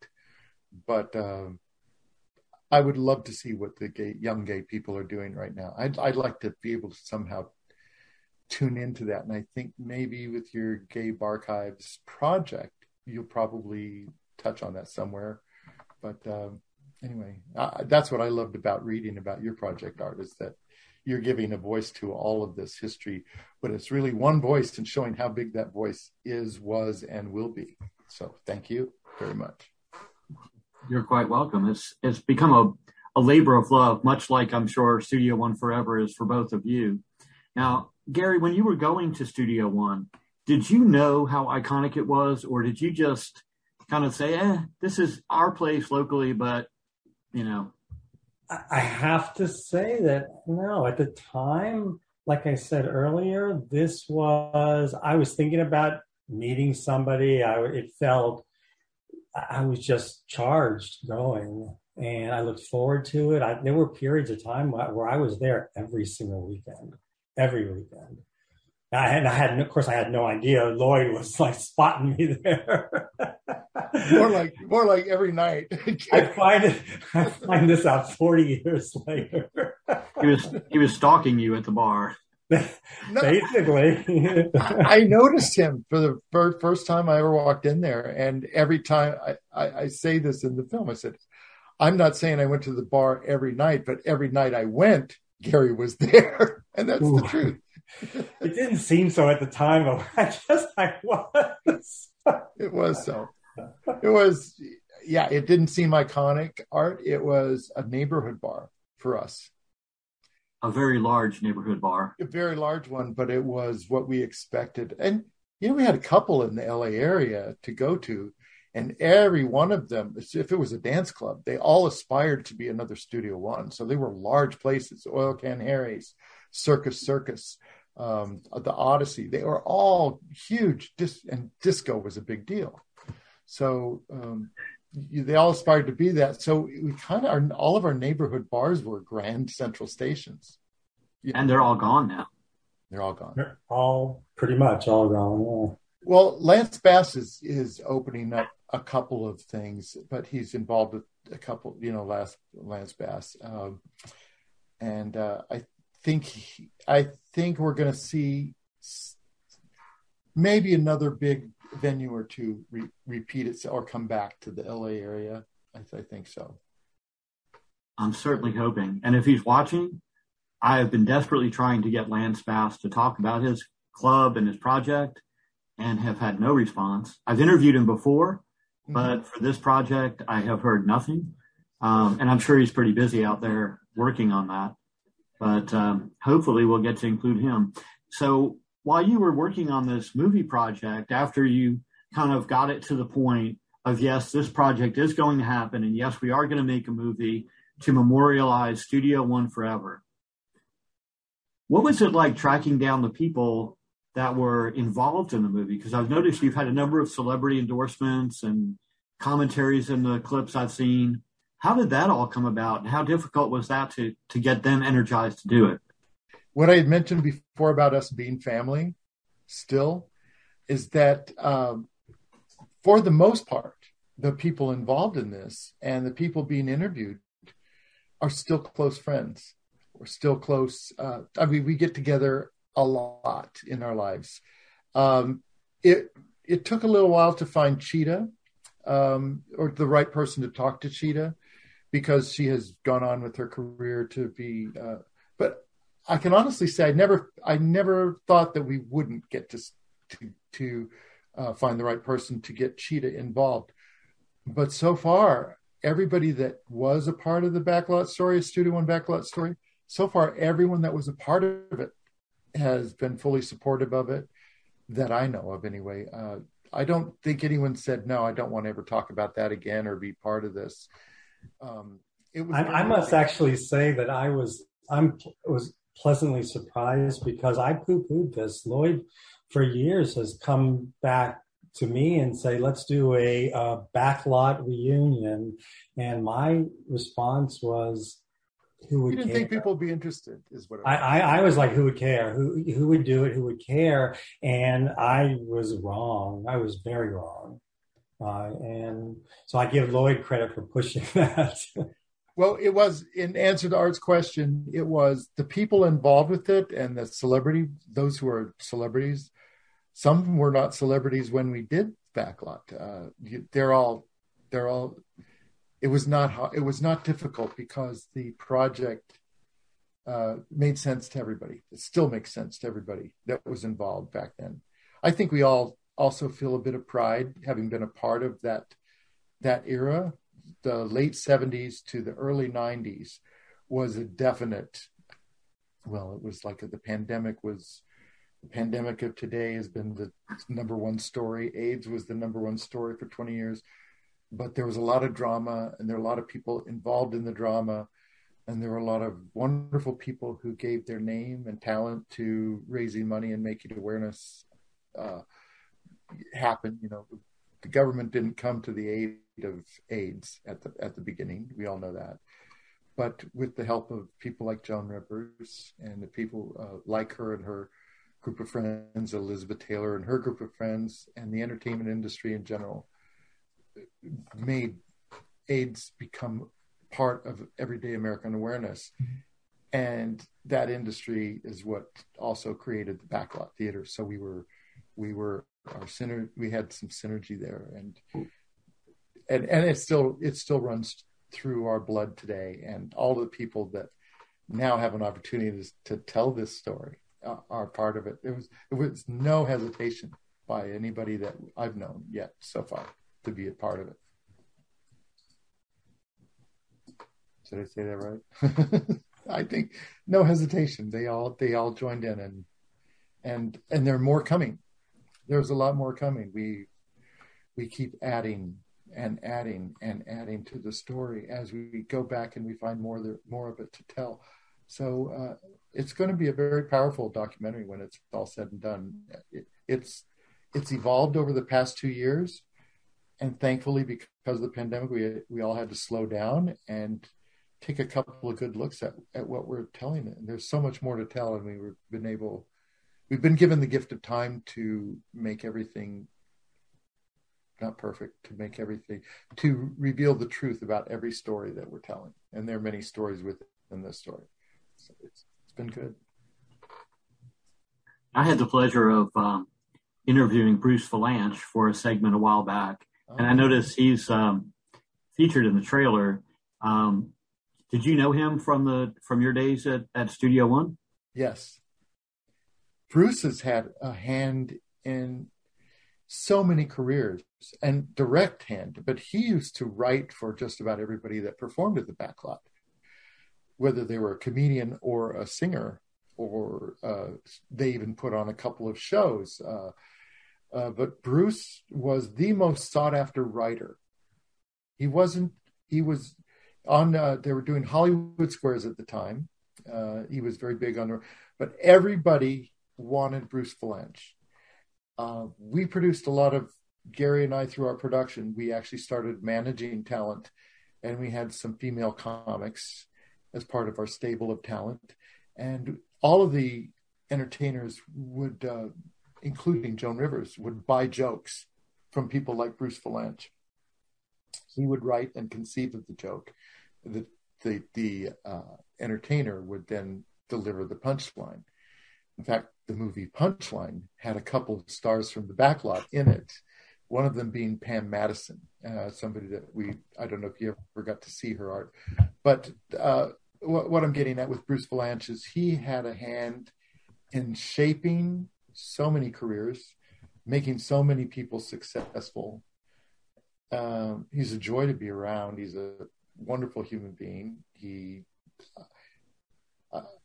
but. Um, I would love to see what the gay, young gay people are doing right now. I'd, I'd like to be able to somehow tune into that. And I think maybe with your Gay Archives project, you'll probably touch on that somewhere. But um, anyway, uh, that's what I loved about reading about your project art is that you're giving a voice to all of this history, but it's really one voice and showing how big that voice is, was, and will be. So thank you very much. You're quite welcome. It's it's become a labor of love, much like I'm sure Studio One Forever is for both of you. Now, Gary, when you were going to Studio One, did you know how iconic it was, or did you just kind of say, "Eh, this is our place locally," but you know? I have to say that no, at the time, like I said earlier, this was I was thinking about meeting somebody. I it felt I was just charged going, and I looked forward to it. I, there were periods of time where I was there every single weekend, every weekend. I had, I had, of course, I had no idea Lloyd was like spotting me there. more like, more like every night. I find it, I find this out forty years later. he was, he was stalking you at the bar. Basically, I noticed him for the first, first time I ever walked in there, and every time I, I, I say this in the film, I said, "I'm not saying I went to the bar every night, but every night I went, Gary was there, and that's Ooh. the truth." it didn't seem so at the time, but I just I was. it was so. It was, yeah. It didn't seem iconic art. It was a neighborhood bar for us a very large neighborhood bar. A very large one, but it was what we expected. And you know, we had a couple in the LA area to go to, and every one of them, if it was a dance club, they all aspired to be another Studio One. So they were large places, Oil Can Harry's, Circus Circus, um, the Odyssey. They were all huge, dis- and disco was a big deal. So um, they all aspired to be that. So we kind of are, all of our neighborhood bars were grand central stations. And they're all gone now. They're all gone. They're all pretty much all gone. Yeah. Well, Lance Bass is, is opening up a couple of things, but he's involved with a couple, you know, last Lance Bass. Um, and uh, I think, he, I think we're going to see maybe another big venue or two re- repeat it or come back to the LA area. I, th- I think so. I'm certainly hoping. And if he's watching, I have been desperately trying to get Lance Bass to talk about his club and his project and have had no response. I've interviewed him before, mm-hmm. but for this project, I have heard nothing. Um, and I'm sure he's pretty busy out there working on that. But um, hopefully, we'll get to include him. So, while you were working on this movie project, after you kind of got it to the point of, yes, this project is going to happen, and yes, we are going to make a movie to memorialize Studio One forever. What was it like tracking down the people that were involved in the movie? Because I've noticed you've had a number of celebrity endorsements and commentaries in the clips I've seen. How did that all come about? And how difficult was that to, to get them energized to do it? what I had mentioned before about us being family still is that um, for the most part, the people involved in this and the people being interviewed are still close friends. We're still close. Uh, I mean, we get together a lot in our lives. Um, it it took a little while to find Chita um, or the right person to talk to Chita because she has gone on with her career to be. Uh, but I can honestly say I never I never thought that we wouldn't get to to, to uh, find the right person to get Chita involved, but so far everybody that was a part of the backlot story, Studio One backlot story, so far everyone that was a part of it has been fully supportive of it that I know of anyway. Uh, I don't think anyone said no. I don't want to ever talk about that again or be part of this. Um, it was I, I must actually say that I was I'm was pleasantly surprised because I poo pooed this. Lloyd, for years, has come back to me and say, let's do a, a backlot reunion. And my response was, who would you didn't care? think people would be interested is what I, I, I, was like who would care? Who who would do it? Who would care? And i was wrong. I was very wrong uh, and so i give lloyd credit for pushing that well, it was in answer to Art's question. It was the people involved with it and the celebrity, those who are celebrities. Some were not celebrities when we did backlot. Uh, they're all, they're all. It was not. It was not difficult because the project uh, made sense to everybody. It still makes sense to everybody that was involved back then. I think we all also feel a bit of pride having been a part of that that era. The late 70s to the early 90s was a definite well it was like the pandemic was the pandemic of today has been the number one story. Aids was the number one story for 20 years but there was a lot of drama and there were a lot of people involved in the drama. And there were a lot of wonderful people who gave their name and talent to raising money and making awareness uh, happen you know the government didn't come to the aid of AIDS at the at the beginning. We all know that, but with the help of people like Joan Rivers and the people uh, like her and her group of friends, Elizabeth Taylor and her group of friends, and the entertainment industry in general, made AIDS become part of everyday American awareness. And that industry is what also created the backlot theater. So we were, we were our synergy. We had some synergy there, and and and it still it still runs through our blood today. And all the people that now have an opportunity to, to tell this story uh, are part of it. It was it was no hesitation by anybody that I've known yet so far to be a part of it. Did I say that right? I think no hesitation. They all they all joined in and and and there are more coming. There's a lot more coming. We we keep adding and adding and adding to the story as we go back and we find more more of it to tell. So uh, it's going to be a very powerful documentary when it's all said and done. It, it's it's evolved over the past two years, and thankfully, because of the pandemic, we we all had to slow down and take a couple of good looks at, at what we're telling. it. And there's so much more to tell, and we've been able, we've been given the gift of time to make everything not perfect to make everything to reveal the truth about every story that we're telling. And there are many stories within this story. So it's, it's been good. I had the pleasure of um, interviewing bruce vilanch for a segment a while back. Oh. and i noticed he's um, featured in the trailer. Um, did you know him from the from your days at, at studio one? Yes bruce has had a hand in so many careers and direct hand, but he used to write for just about everybody that performed at the backlot, whether they were a comedian or a singer, or uh, they even put on a couple of shows. Uh, uh, but Bruce was the most sought after writer. He wasn't, he was on, uh, they were doing Hollywood Squares at the time. Uh, he was very big on, but everybody wanted Bruce Vilanch uh, we produced a lot of Gary and I through our production. We actually started managing talent, and we had some female comics as part of our stable of talent. And all of the entertainers would, uh, including Joan Rivers, would buy jokes from people like Bruce Vilanch. He would write and conceive of the joke. The the the uh, entertainer would then deliver the punchline. In fact, the movie Punchline had a couple of stars from the backlot in it. One of them being Pam Matteson, uh, somebody that we I don't know if you ever got to see her art, but uh, what, what, I'm getting at with Bruce Vilanch is he had a hand in shaping so many careers, making so many people successful. Um, he's a joy to be around. He's a wonderful human being. He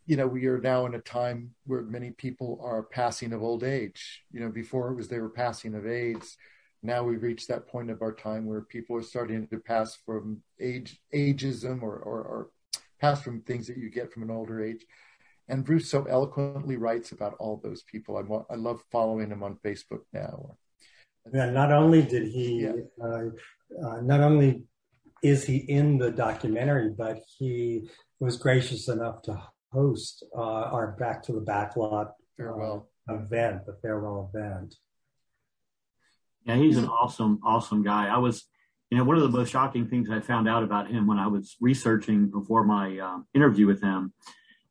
you know, we are now in a time where many people are passing of old age. You know, before it was they were passing of AIDS. Now we've reached that point of our time where people are starting to pass from age ageism or, or, or pass from things that you get from an older age. And Bruce so eloquently writes about all those people. I, I love following him on Facebook now. Yeah, not only did he, yeah. uh, uh, not only is he in the documentary, but he was gracious enough to host uh, our Back to the Backlot farewell event, the farewell event. Yeah, he's an awesome, awesome guy. I was, you know, one of the most shocking things I found out about him when I was researching before my uh, interview with him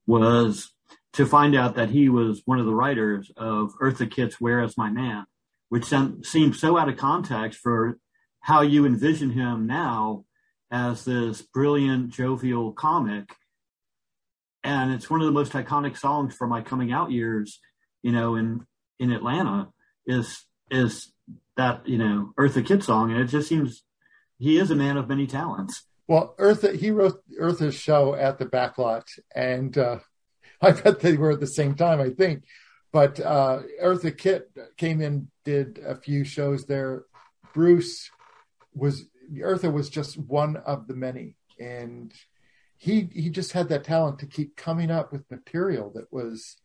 was to find out that he was one of the writers of Eartha Kitt's Where Is My Man, which seemed so out of context for how you envision him now as this brilliant, jovial comic and it's one of the most iconic songs for my coming out years you know in in atlanta is is that you know eartha kitt song and it just seems he is a man of many talents. Well, Eartha, he wrote Eartha's show at the backlot, and uh, I bet they were at the same time, I think. But uh, Eartha Kitt came in, did a few shows there. Bruce was Eartha was just one of the many, and he he just had that talent to keep coming up with material that was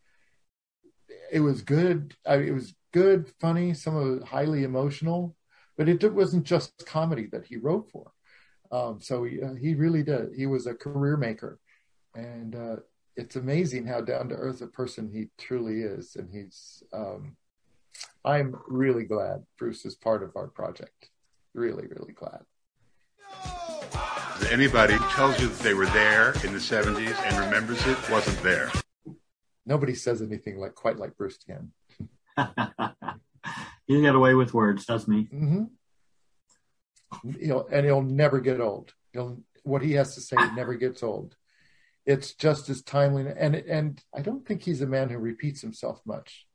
it was good. I mean, it was good, funny, some of it highly emotional, but it wasn't just comedy that he wrote for. Um, so he, uh, he really did. He was a career maker, and uh, it's amazing how down to earth a person he truly is. And he's, um, I'm really glad Bruce is part of our project. Really, really glad. Anybody tells you that they were there in the 70s and remembers it wasn't there. Nobody says anything like quite like Bruce can. he got away with words, doesn't he? Mm-hmm. He'll, and he'll never get old. He'll what he has to say never gets old. It's just as timely, and and I don't think he's a man who repeats himself much.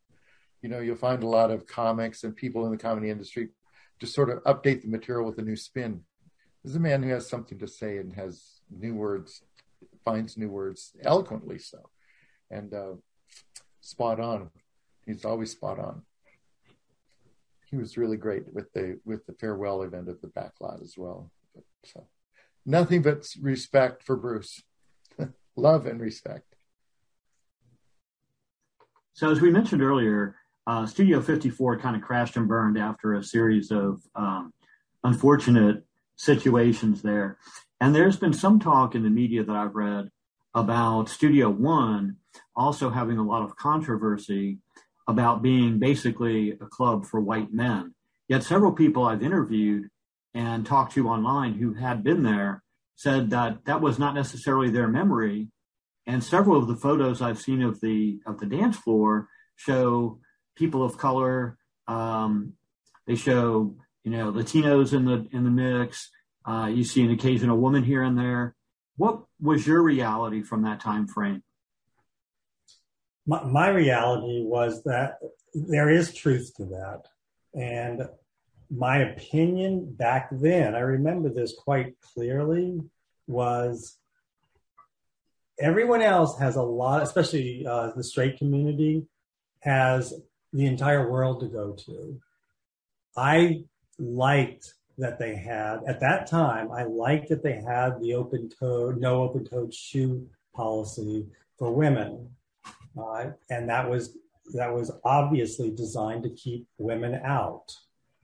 You know, you'll find a lot of comics and people in the comedy industry just sort of update the material with a new spin. There's a man who has something to say and has new words, finds new words eloquently so, and uh, spot on. He's always spot on he was really great with the with the farewell event at the backlot as well. So nothing but respect for Bruce, love and respect. So as we mentioned earlier, uh, Studio 54 kind of crashed and burned after a series of um, unfortunate situations there. And there's been some talk in the media that I've read about Studio One also having a lot of controversy about being basically a club for white men. Yet several people I've interviewed and talked to online who had been there said that that was not necessarily their memory. And several of the photos I've seen of the of the dance floor show people of color. Um, they show you know Latinos in the in the mix. Uh, you see an occasional woman here and there. What was your reality from that time frame? my, my reality was that there is truth to that. And my opinion back then, I remember this quite clearly, was everyone else has a lot, especially uh, the straight community, has the entire world to go to. I liked that they had, at that time, I liked that they had the open toed, no open toed shoe policy for women uh, and that was that was obviously designed to keep women out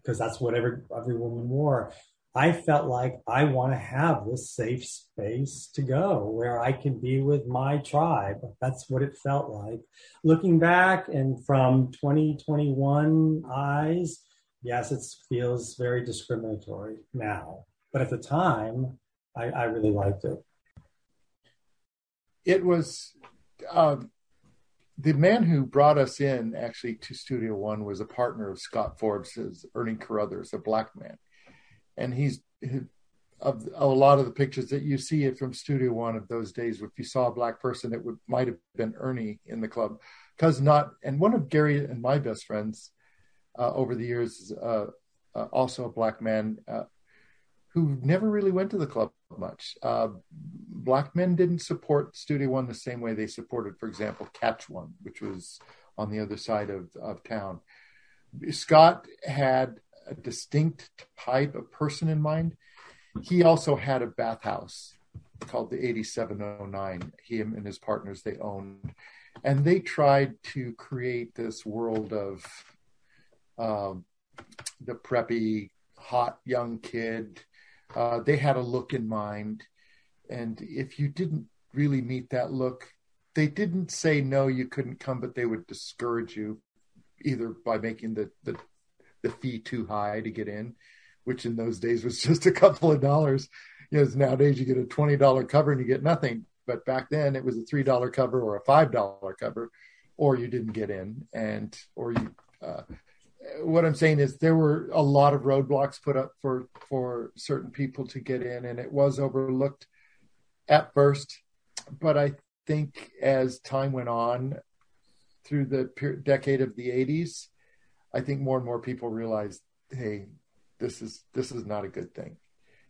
because that's what every every woman wore. I felt like I want to have this safe space to go where I can be with my tribe. That's what it felt like. Looking back and from 2021 eyes, yes, it feels very discriminatory now. But at the time, I, I really liked it. It was um, the man who brought us in actually to Studio One was a partner of Scott Forbes's Ernie Carruthers, a black man, and he's of a lot of the pictures that you see it from Studio One of those days. If you saw a black person, it would might have been Ernie in the club, because not. And one of Gary and my best friends uh, over the years uh, uh, also a black man uh, who never really went to the club much. Uh, black men didn't support Studio One the same way they supported, for example, Catch One, which was on the other side of, of town. Scott had a distinct type of person in mind. He also had a bathhouse called the 8709. He and his partners they owned, and they tried to create this world of um, the preppy, hot young kid uh, they had a look in mind. And if you didn't really meet that look, they didn't say no, you couldn't come, but they would discourage you either by making the, the, the fee too high to get in, which in those days was just a couple of dollars. You know, nowadays you get a $20 cover and you get nothing. But back then it was a $3 cover or a $5 cover, or you didn't get in and, or you, uh, what I'm saying is there were a lot of roadblocks put up for for certain people to get in, and it was overlooked at first. But I think as time went on through the per- decade of the 80s, I think more and more people realized, hey, this is this is not a good thing,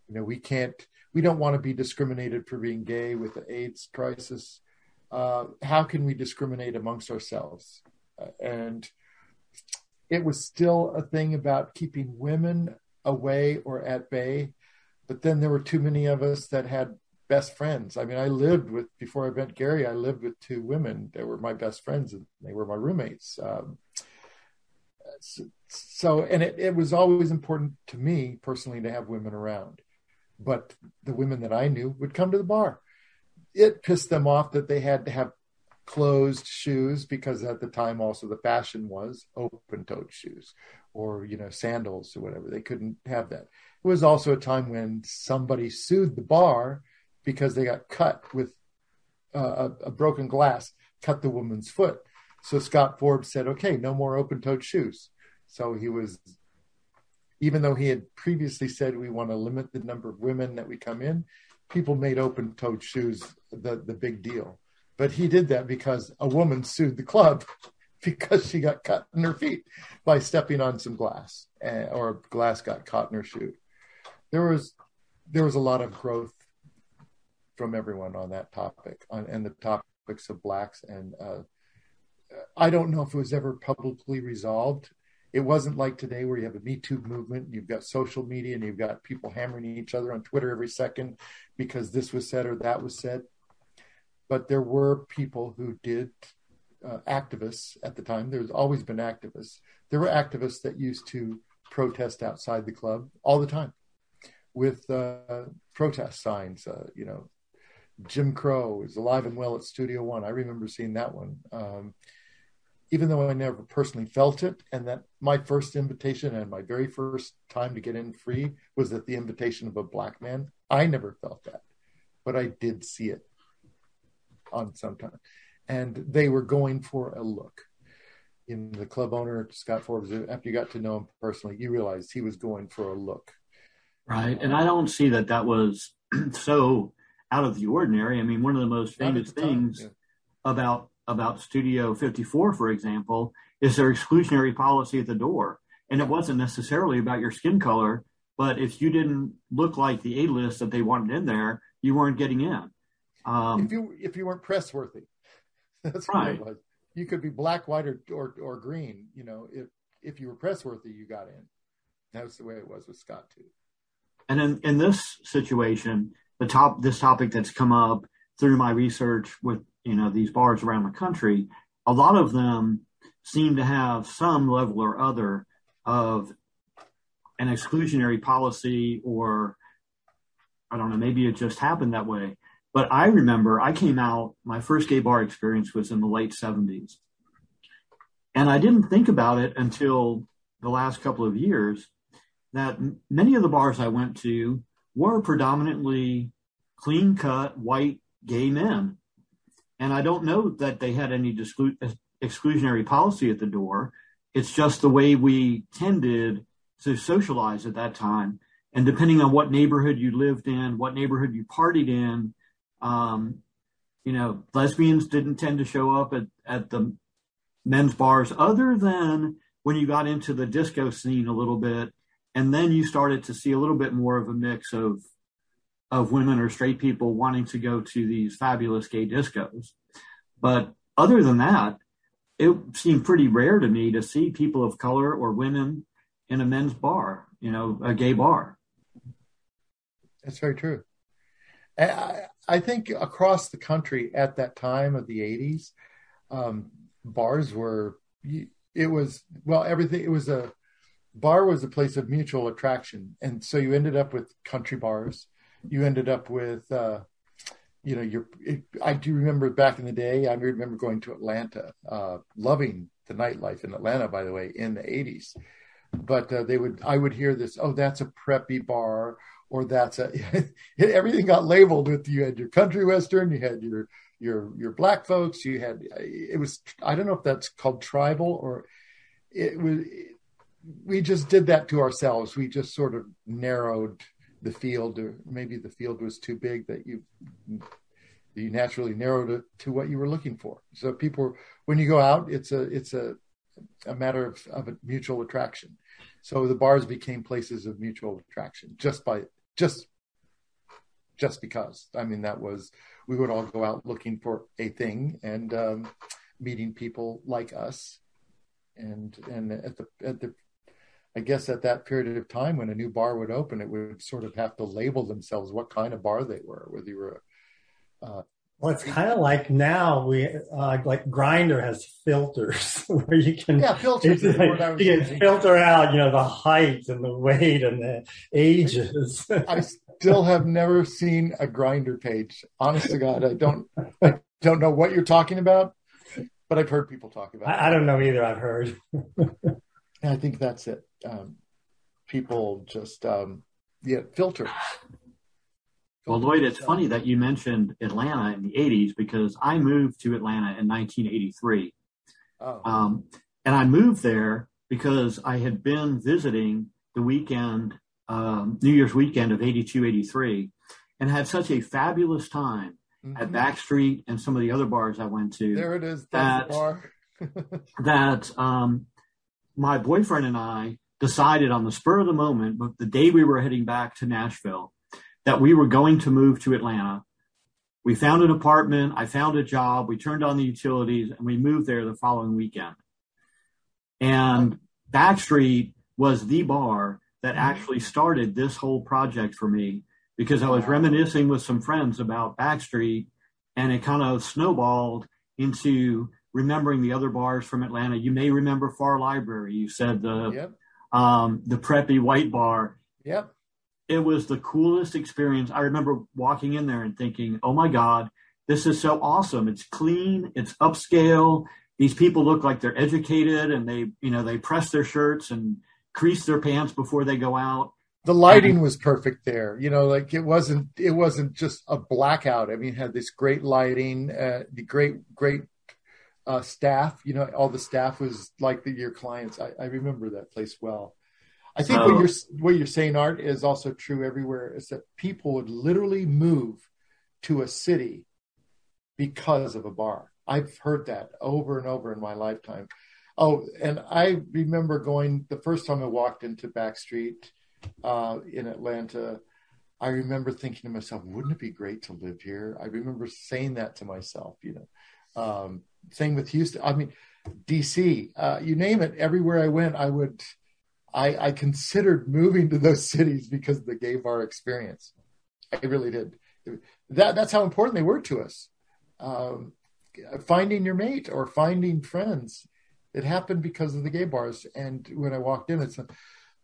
You know, we can't, we don't want to be discriminated for being gay with the AIDS crisis. Uh, how can we discriminate amongst ourselves? Uh, and it was still a thing about keeping women away or at bay. But then there were too many of us that had best friends. I mean, I lived with, before I met Gary, I lived with two women that were my best friends and they were my roommates. Um, so, so, and it, it was always important to me personally to have women around. But the women that I knew would come to the bar. It pissed them off that they had to have closed shoes because at the time also the fashion was open toed shoes or you know sandals or whatever. They couldn't have that. It was also a time when somebody sued the bar because they got cut with uh, a, a, broken glass cut the woman's foot. So scott forbes said okay no more open toed shoes. So he was even though he had previously said we want to limit the number of women that we come in people made open toed shoes the, the big deal but he did that because a woman sued the club because she got cut in her feet by stepping on some glass eh, or glass got caught in her shoe. There was there was a lot of growth from everyone on that topic on, and the topics of blacks and uh, I don't know if it was ever publicly resolved. It wasn't like today where you have a Me Too movement, you've got social media, and you've got people hammering each other on Twitter every second because this was said or that was said but there were people who did uh, activists at the time. There's always been activists. There were activists that used to protest outside the club all the time with uh, protest signs. Uh, you know, Jim Crow is alive and well at Studio One. I remember seeing that one. Um, even though I never personally felt it, and that my first invitation and my very first time to get in free was at the invitation of a black man, I never felt that, but I did see it on sometime, and they were going for a look. In the club owner Scott Forbes, after you got to know him personally, you realized he was going for a look. Right, and I don't see that that was so out of the ordinary. I mean, one of the most famous things yeah. about about Studio 54, for example, is their exclusionary policy at the door. And it wasn't necessarily about your skin color, but if you didn't look like the A list that they wanted in there, you weren't getting in. Um, if you if you weren't press worthy, that's right. what it was. You could be black, white, or, or or green. You know, if if you were press worthy, you got in. That's the way it was with Scott too. And in in this situation, the top this topic that's come up through my research with you know these bars around the country, a lot of them seem to have some level or other of an exclusionary policy or I don't know, maybe it just happened that way. But I remember I came out, my first gay bar experience was in the late 70s. And I didn't think about it until the last couple of years that many of the bars I went to were predominantly clean cut white gay men. And I don't know that they had any exclusionary policy at the door. It's just the way we tended to socialize at that time. And depending on what neighborhood you lived in, what neighborhood you partied in, um, you know, lesbians didn't tend to show up at, at the men's bars other than when you got into the disco scene a little bit. And then you started to see a little bit more of a mix of, of women or straight people wanting to go to these fabulous gay discos. But other than that, it seemed pretty rare to me to see people of color or women in a men's bar, you know, a gay bar. That's very true. I, I think across the country at that time of the 80s, um, bars were, it was, well, everything, it was a, bar was a place of mutual attraction. And so you ended up with country bars. You ended up with, uh, you know, your, I do remember back in the day, I remember going to Atlanta, uh, loving the nightlife in Atlanta, by the way, in the 80s. But uh, they would, I would hear this, oh, that's a preppy bar or that's a everything got labeled with you had your country western you had your your your black folks you had it was i don't know if that's called tribal or it was we just did that to ourselves. We just sort of narrowed the field or maybe the field was too big that you you naturally narrowed it to what you were looking for. So people when you go out it's a it's a a matter of, of a mutual attraction. So the bars became places of mutual attraction just by just just because. I mean, that was we would all go out looking for a thing and um, meeting people like us, and and at the at the I guess at that period of time when a new bar would open, it would sort of have to label themselves what kind of bar they were, whether you were. Uh, well, it's kind of like now we uh, like Grindr has filters where you can yeah filters like, you can filter out you know the height and the weight and the ages. I still have never seen a Grindr page. Honest to God, I don't I don't know what you're talking about, but I've heard people talk about. I, I don't know either. I've heard. I think that's it. Um, people just um, yeah filter. Well, Lloyd, it's funny that you mentioned Atlanta in the 80s because I moved to Atlanta in 1983. Oh. Um, and I moved there because I had been visiting the weekend, um, New Year's weekend of 82, 83, and had such a fabulous time mm-hmm. at Backstreet and some of the other bars I went to. There it is. That, bar. that um, my boyfriend and I decided on the spur of the moment, but the day we were heading back to Nashville, that we were going to move to Atlanta. We found an apartment. I found a job. We turned on the utilities and we moved there the following weekend. And Backstreet was the bar that mm-hmm. actually started this whole project for me because I was reminiscing with some friends about Backstreet and it kind of snowballed into remembering the other bars from Atlanta. You may remember Far Library. You said the yep. um, the preppy white bar. Yep. It was the coolest experience. I remember walking in there and thinking, "Oh my God, this is so awesome! It's clean. It's upscale. These people look like they're educated, and they, you know, they press their shirts and crease their pants before they go out." the lighting was perfect there you know like it wasn't it wasn't just a blackout i mean it had this great lighting uh, the great great uh, staff. You know, all the staff was like the, your clients. I, I remember that place well. I think what you're what you're saying, Art, is also true everywhere. Is that people would literally move to a city because of a bar. I've heard that over and over in my lifetime. Oh, and I remember going the first time I walked into Backstreet uh, in Atlanta. I remember thinking to myself, "Wouldn't it be great to live here?" I remember saying that to myself. You know, um, same with Houston. I mean, DC, uh, you name it. Everywhere I went, I would, I, I considered moving to those cities because of the gay bar experience. I really did. That that's how important they were to us. Um, finding your mate or finding friends, it happened because of the gay bars. And when I walked in, it's, like,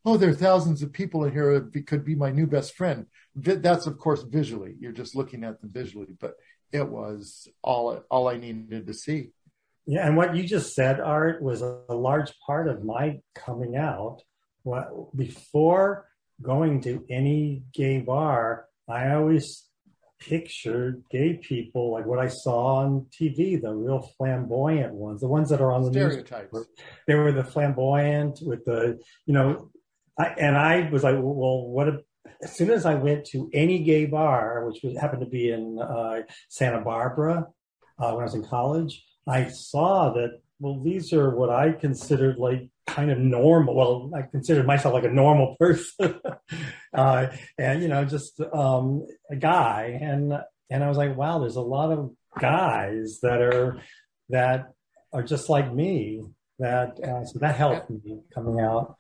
oh, there are thousands of people in here that could be my new best friend. That's of course visually. You're just looking at them visually, but it was all all I needed to see. Yeah, and what you just said, Art, was a, a large part of my coming out. What, before going to any gay bar, I always pictured gay people like what I saw on TV, the real flamboyant ones, the ones that are on the stereotypes. News. They were the flamboyant with the, you know, I, and I was like, well, what? If, as soon as I went to any gay bar, which was, happened to be in uh, Santa Barbara uh, when I was in college, I saw that, well, these are what I considered like kind of normal. Well, I considered myself like a normal person, uh, and you know, just um, a guy. And and I was like, wow, there's a lot of guys that are that are just like me. That uh, so that helped me coming out.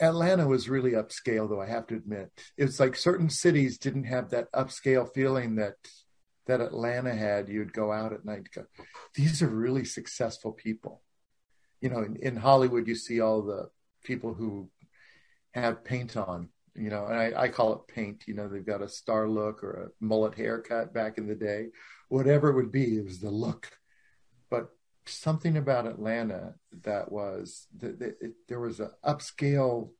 Atlanta was really upscale, though I have to admit. It's like certain cities didn't have that upscale feeling that that Atlanta had, you'd go out at night go, these are really successful people. You know, in, in Hollywood, you see all the people who have paint on, you know, and I, I call it paint. You know, they've got a star look or a mullet haircut back in the day, whatever it would be, it was the look. But something about Atlanta that was, that, it, there was an upscale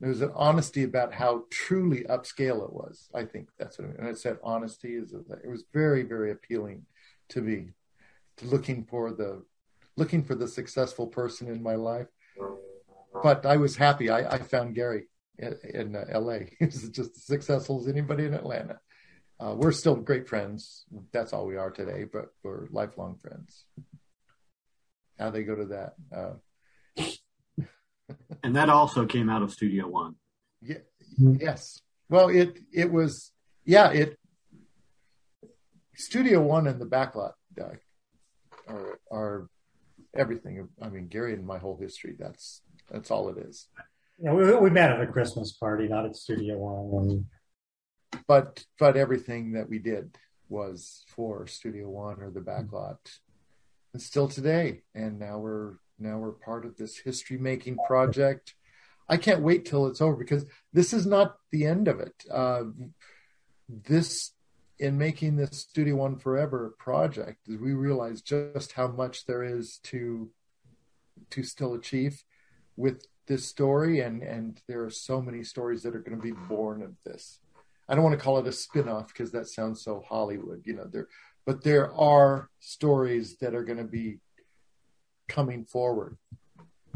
there was an honesty about how truly upscale it was. I think that's what I mean. And I said honesty is it was very, very appealing to me, to looking for the looking for the successful person in my life. But I was happy. I, I found Gary in, in uh, L.A. He's just as successful as anybody in Atlanta. Uh, we're still great friends. That's all we are today, but we're lifelong friends. How they go to that. Uh, and that also came out of Studio One. Yeah, yes. Well, it it was yeah, it Studio One and the backlot uh, are, are everything. I mean, Gary and my whole history. That's that's all it is. Yeah, we, we met at a Christmas party, not at Studio One. And... But but everything that we did was for Studio One or the backlot, and still today. And now we're now we're part of this history making project. I can't wait till it's over because this is not the end of it. Uh, this in making this Studio One Forever project, we realize just how much there is to to still achieve with this story, and and there are so many stories that are going to be born of this. I don't want to call it a spin-off because that sounds so Hollywood, you know. There, but there are stories that are going to be coming forward,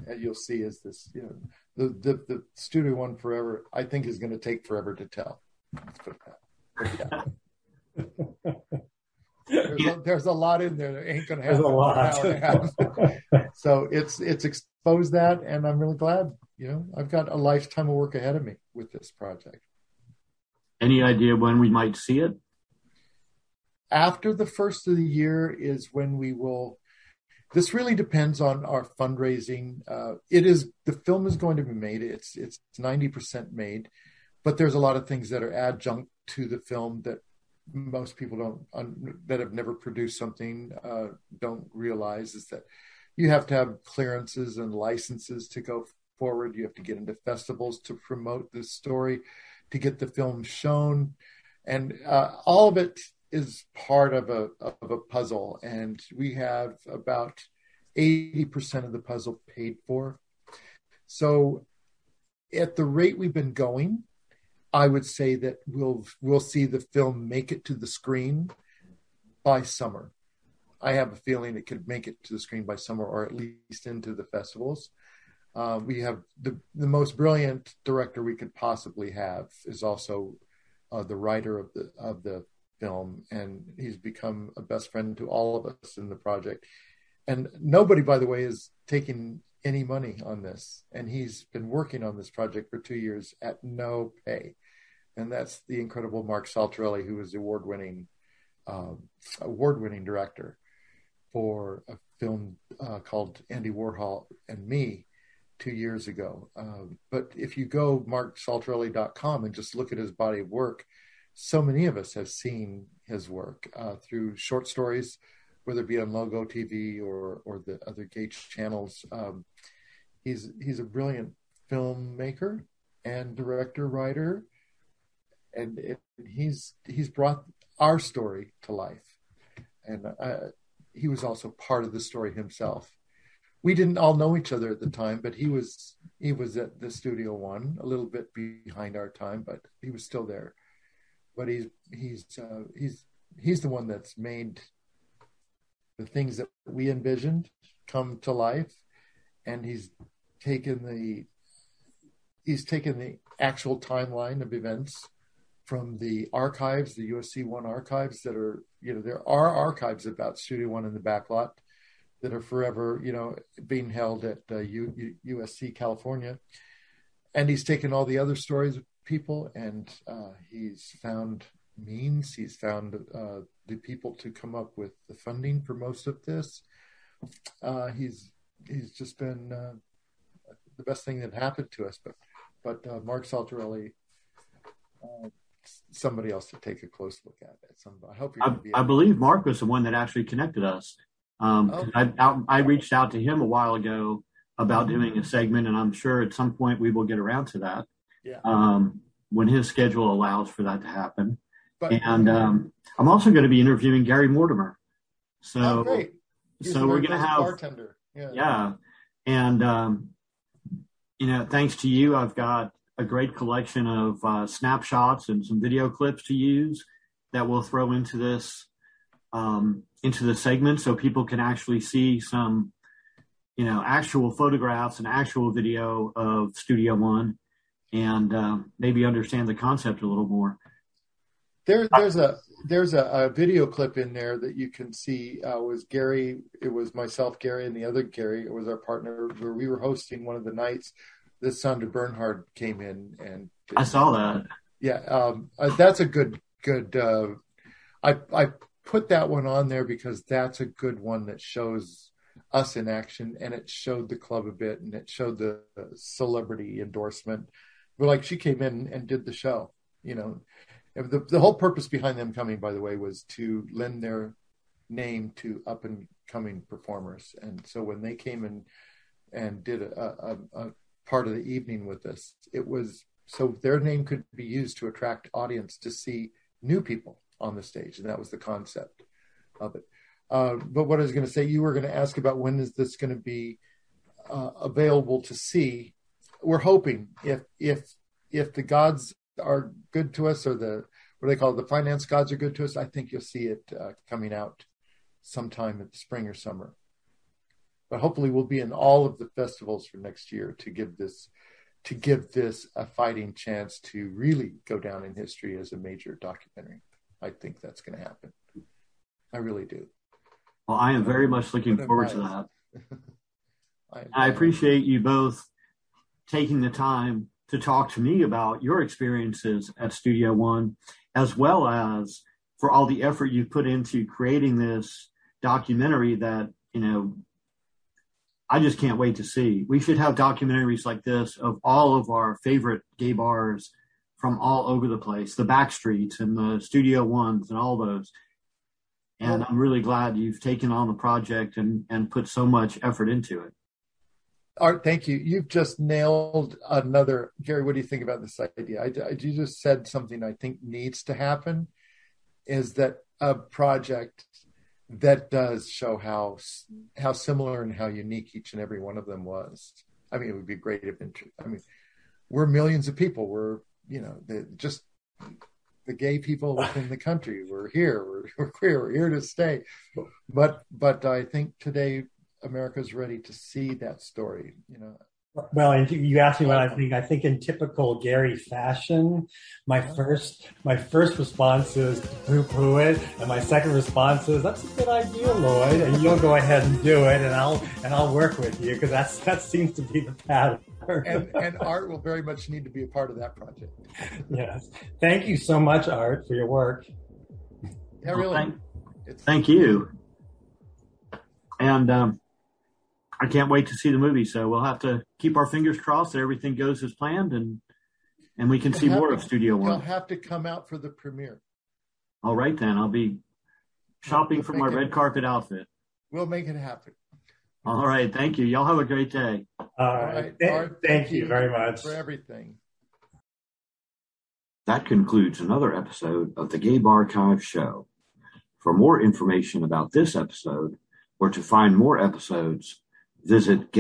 and you'll see as this, you know, the the, the Studio One Forever. I think is going to take forever to tell. Let's put that. Yeah. there's, a, there's, a, lot in there that ain't gonna happen. There's a lot. so it's it's exposed that, and I'm really glad. You know, I've got a lifetime of work ahead of me with this project. Any idea when we might see it? After the first of the year is when we will. This really depends on our fundraising. Uh, it is the film is going to be made. It's it's ninety percent made, but there's a lot of things that are adjunct to the film that most people don't that have never produced something uh, don't realize is that you have to have clearances and licenses to go forward. You have to get into festivals to promote this story, to get the film shown, and uh, all of it is part of a of a puzzle. And we have about eighty percent of the puzzle paid for. So, at the rate we've been going, I would say that we'll we'll see the film make it to the screen by summer. I have a feeling it could make it to the screen by summer, or at least into the festivals. Uh, we have the the most brilliant director we could possibly have is also uh, the writer of the of the film, and he's become a best friend to all of us in the project. And nobody, by the way, is taking any money on this, and he's been working on this project for two years at no pay and that's the incredible Mark Saltarelli, who is the award-winning um, award-winning director for a film uh, called Andy Warhol and Me two years ago. Um, but if you go marksaltarelli.com and just look at his body of work, so many of us have seen his work uh, through short stories, whether it be on Logo TV or or the other Gage channels. Um, he's he's a brilliant filmmaker and director writer and it, he's he's brought our story to life, and uh, he was also part of the story himself. We didn't all know each other at the time, but he was he was at the Studio One, a little bit behind our time, but he was still there. But he's he's uh, he's he's the one that's made the things that we envisioned come to life, and he's taken the he's taken the actual timeline of events from the archives, the USC One archives that are, you know, there are archives about Studio One in the backlot that are forever, you know, being held at uh, U- U- USC California. And he's taken all the other stories people and uh, he's found means, he's found uh, the people to come up with the funding for most of this. Uh, he's he's just been uh, the best thing that happened to us. But but uh, Mark Saltarelli somebody else to take a close look at it. Some, I hope I, I believe Mark was the one that actually connected us. Um, oh. I, I, reached out to him a while ago about doing a segment, and I'm sure at some point we will get around to that. Yeah. Um, when his schedule allows for that to happen. But, and um, I'm also going to be interviewing Gary Mortimer. So, oh, so we're going to have bartender. Yeah. Yeah. And, um, you know, thanks to you, I've got a great collection of uh, snapshots and some video clips to use that we'll throw into this um, into the segment so people can actually see some you know actual photographs and actual video of Studio One and uh, maybe understand the concept a little more. There, there's a there's a, a, video clip in there that you can see. Uh, was Gary? It was myself, Gary, and the other Gary. It was our partner where we were hosting one of the nights this Sandra Bernhard came in and I saw that. Yeah, um, uh, that's a good good. Uh, I I put that one on there because that's a good one that shows us in action, and it showed the club a bit, and it showed the celebrity endorsement. But like she came in and did the show, you know. The the whole purpose behind them coming, by the way, was to lend their name to up and coming performers, and so when they came in and did a, a, a part of the evening with us, it was so their name could be used to attract audience to see new people on the stage, and that was the concept of it. Uh, but what I was going to say, you were going to ask about when is this going to be uh, available to see. We're hoping if if if the gods are good to us, or the what do they call it, the finance gods are good to us, I think you'll see it uh, coming out sometime in the spring or summer. But hopefully, we'll be in all of the festivals for next year to give this to give this a fighting chance to really go down in history as a major documentary. I think that's going to happen. I really do. Well, I am very much looking forward to that. I, I appreciate you both taking the time to talk to me about your experiences at Studio One, as well as for all the effort you put into creating this documentary that, you know, I just can't wait to see. We should have documentaries like this of all of our favorite gay bars from all over the place, the back streets and the studio ones and all those. And I'm really glad you've taken on the project and, and put so much effort into it. Art, thank you. You've just nailed another. Gary, what do you think about this idea? I, I, you just said something I think needs to happen is that a project that does show how how similar and how unique each and every one of them was. I mean, it would be great if. I mean, we're millions of people. We're you know the, just the gay people within the country. We're here. We're, we're queer. We're here to stay. But but I think today America's ready to see that story. You know. Well, and you asked me what I think. I think in typical Gary fashion, my first my first response is poo poo it, and my second response is that's a good idea, Lloyd, and you'll go ahead and do it, and I'll and I'll work with you because that's that seems to be the pattern and, and Art will very much need to be a part of that project. Yes. Thank you so much, Art, for your work. Yeah, really. Well, thank, thank, you. And um, I can't wait to see the movie. So we'll have to keep our fingers crossed that everything goes as planned and and we can see more to, of Studio One. You'll have to come out for the premiere. All right, then. I'll be shopping we'll for my it, red carpet outfit. We'll make it happen. All right. Thank you. Y'all have a great day. All right. Th- thank, thank you very much for everything. That concludes another episode of the Gabe Archive Show. For more information about this episode or to find more episodes, visit.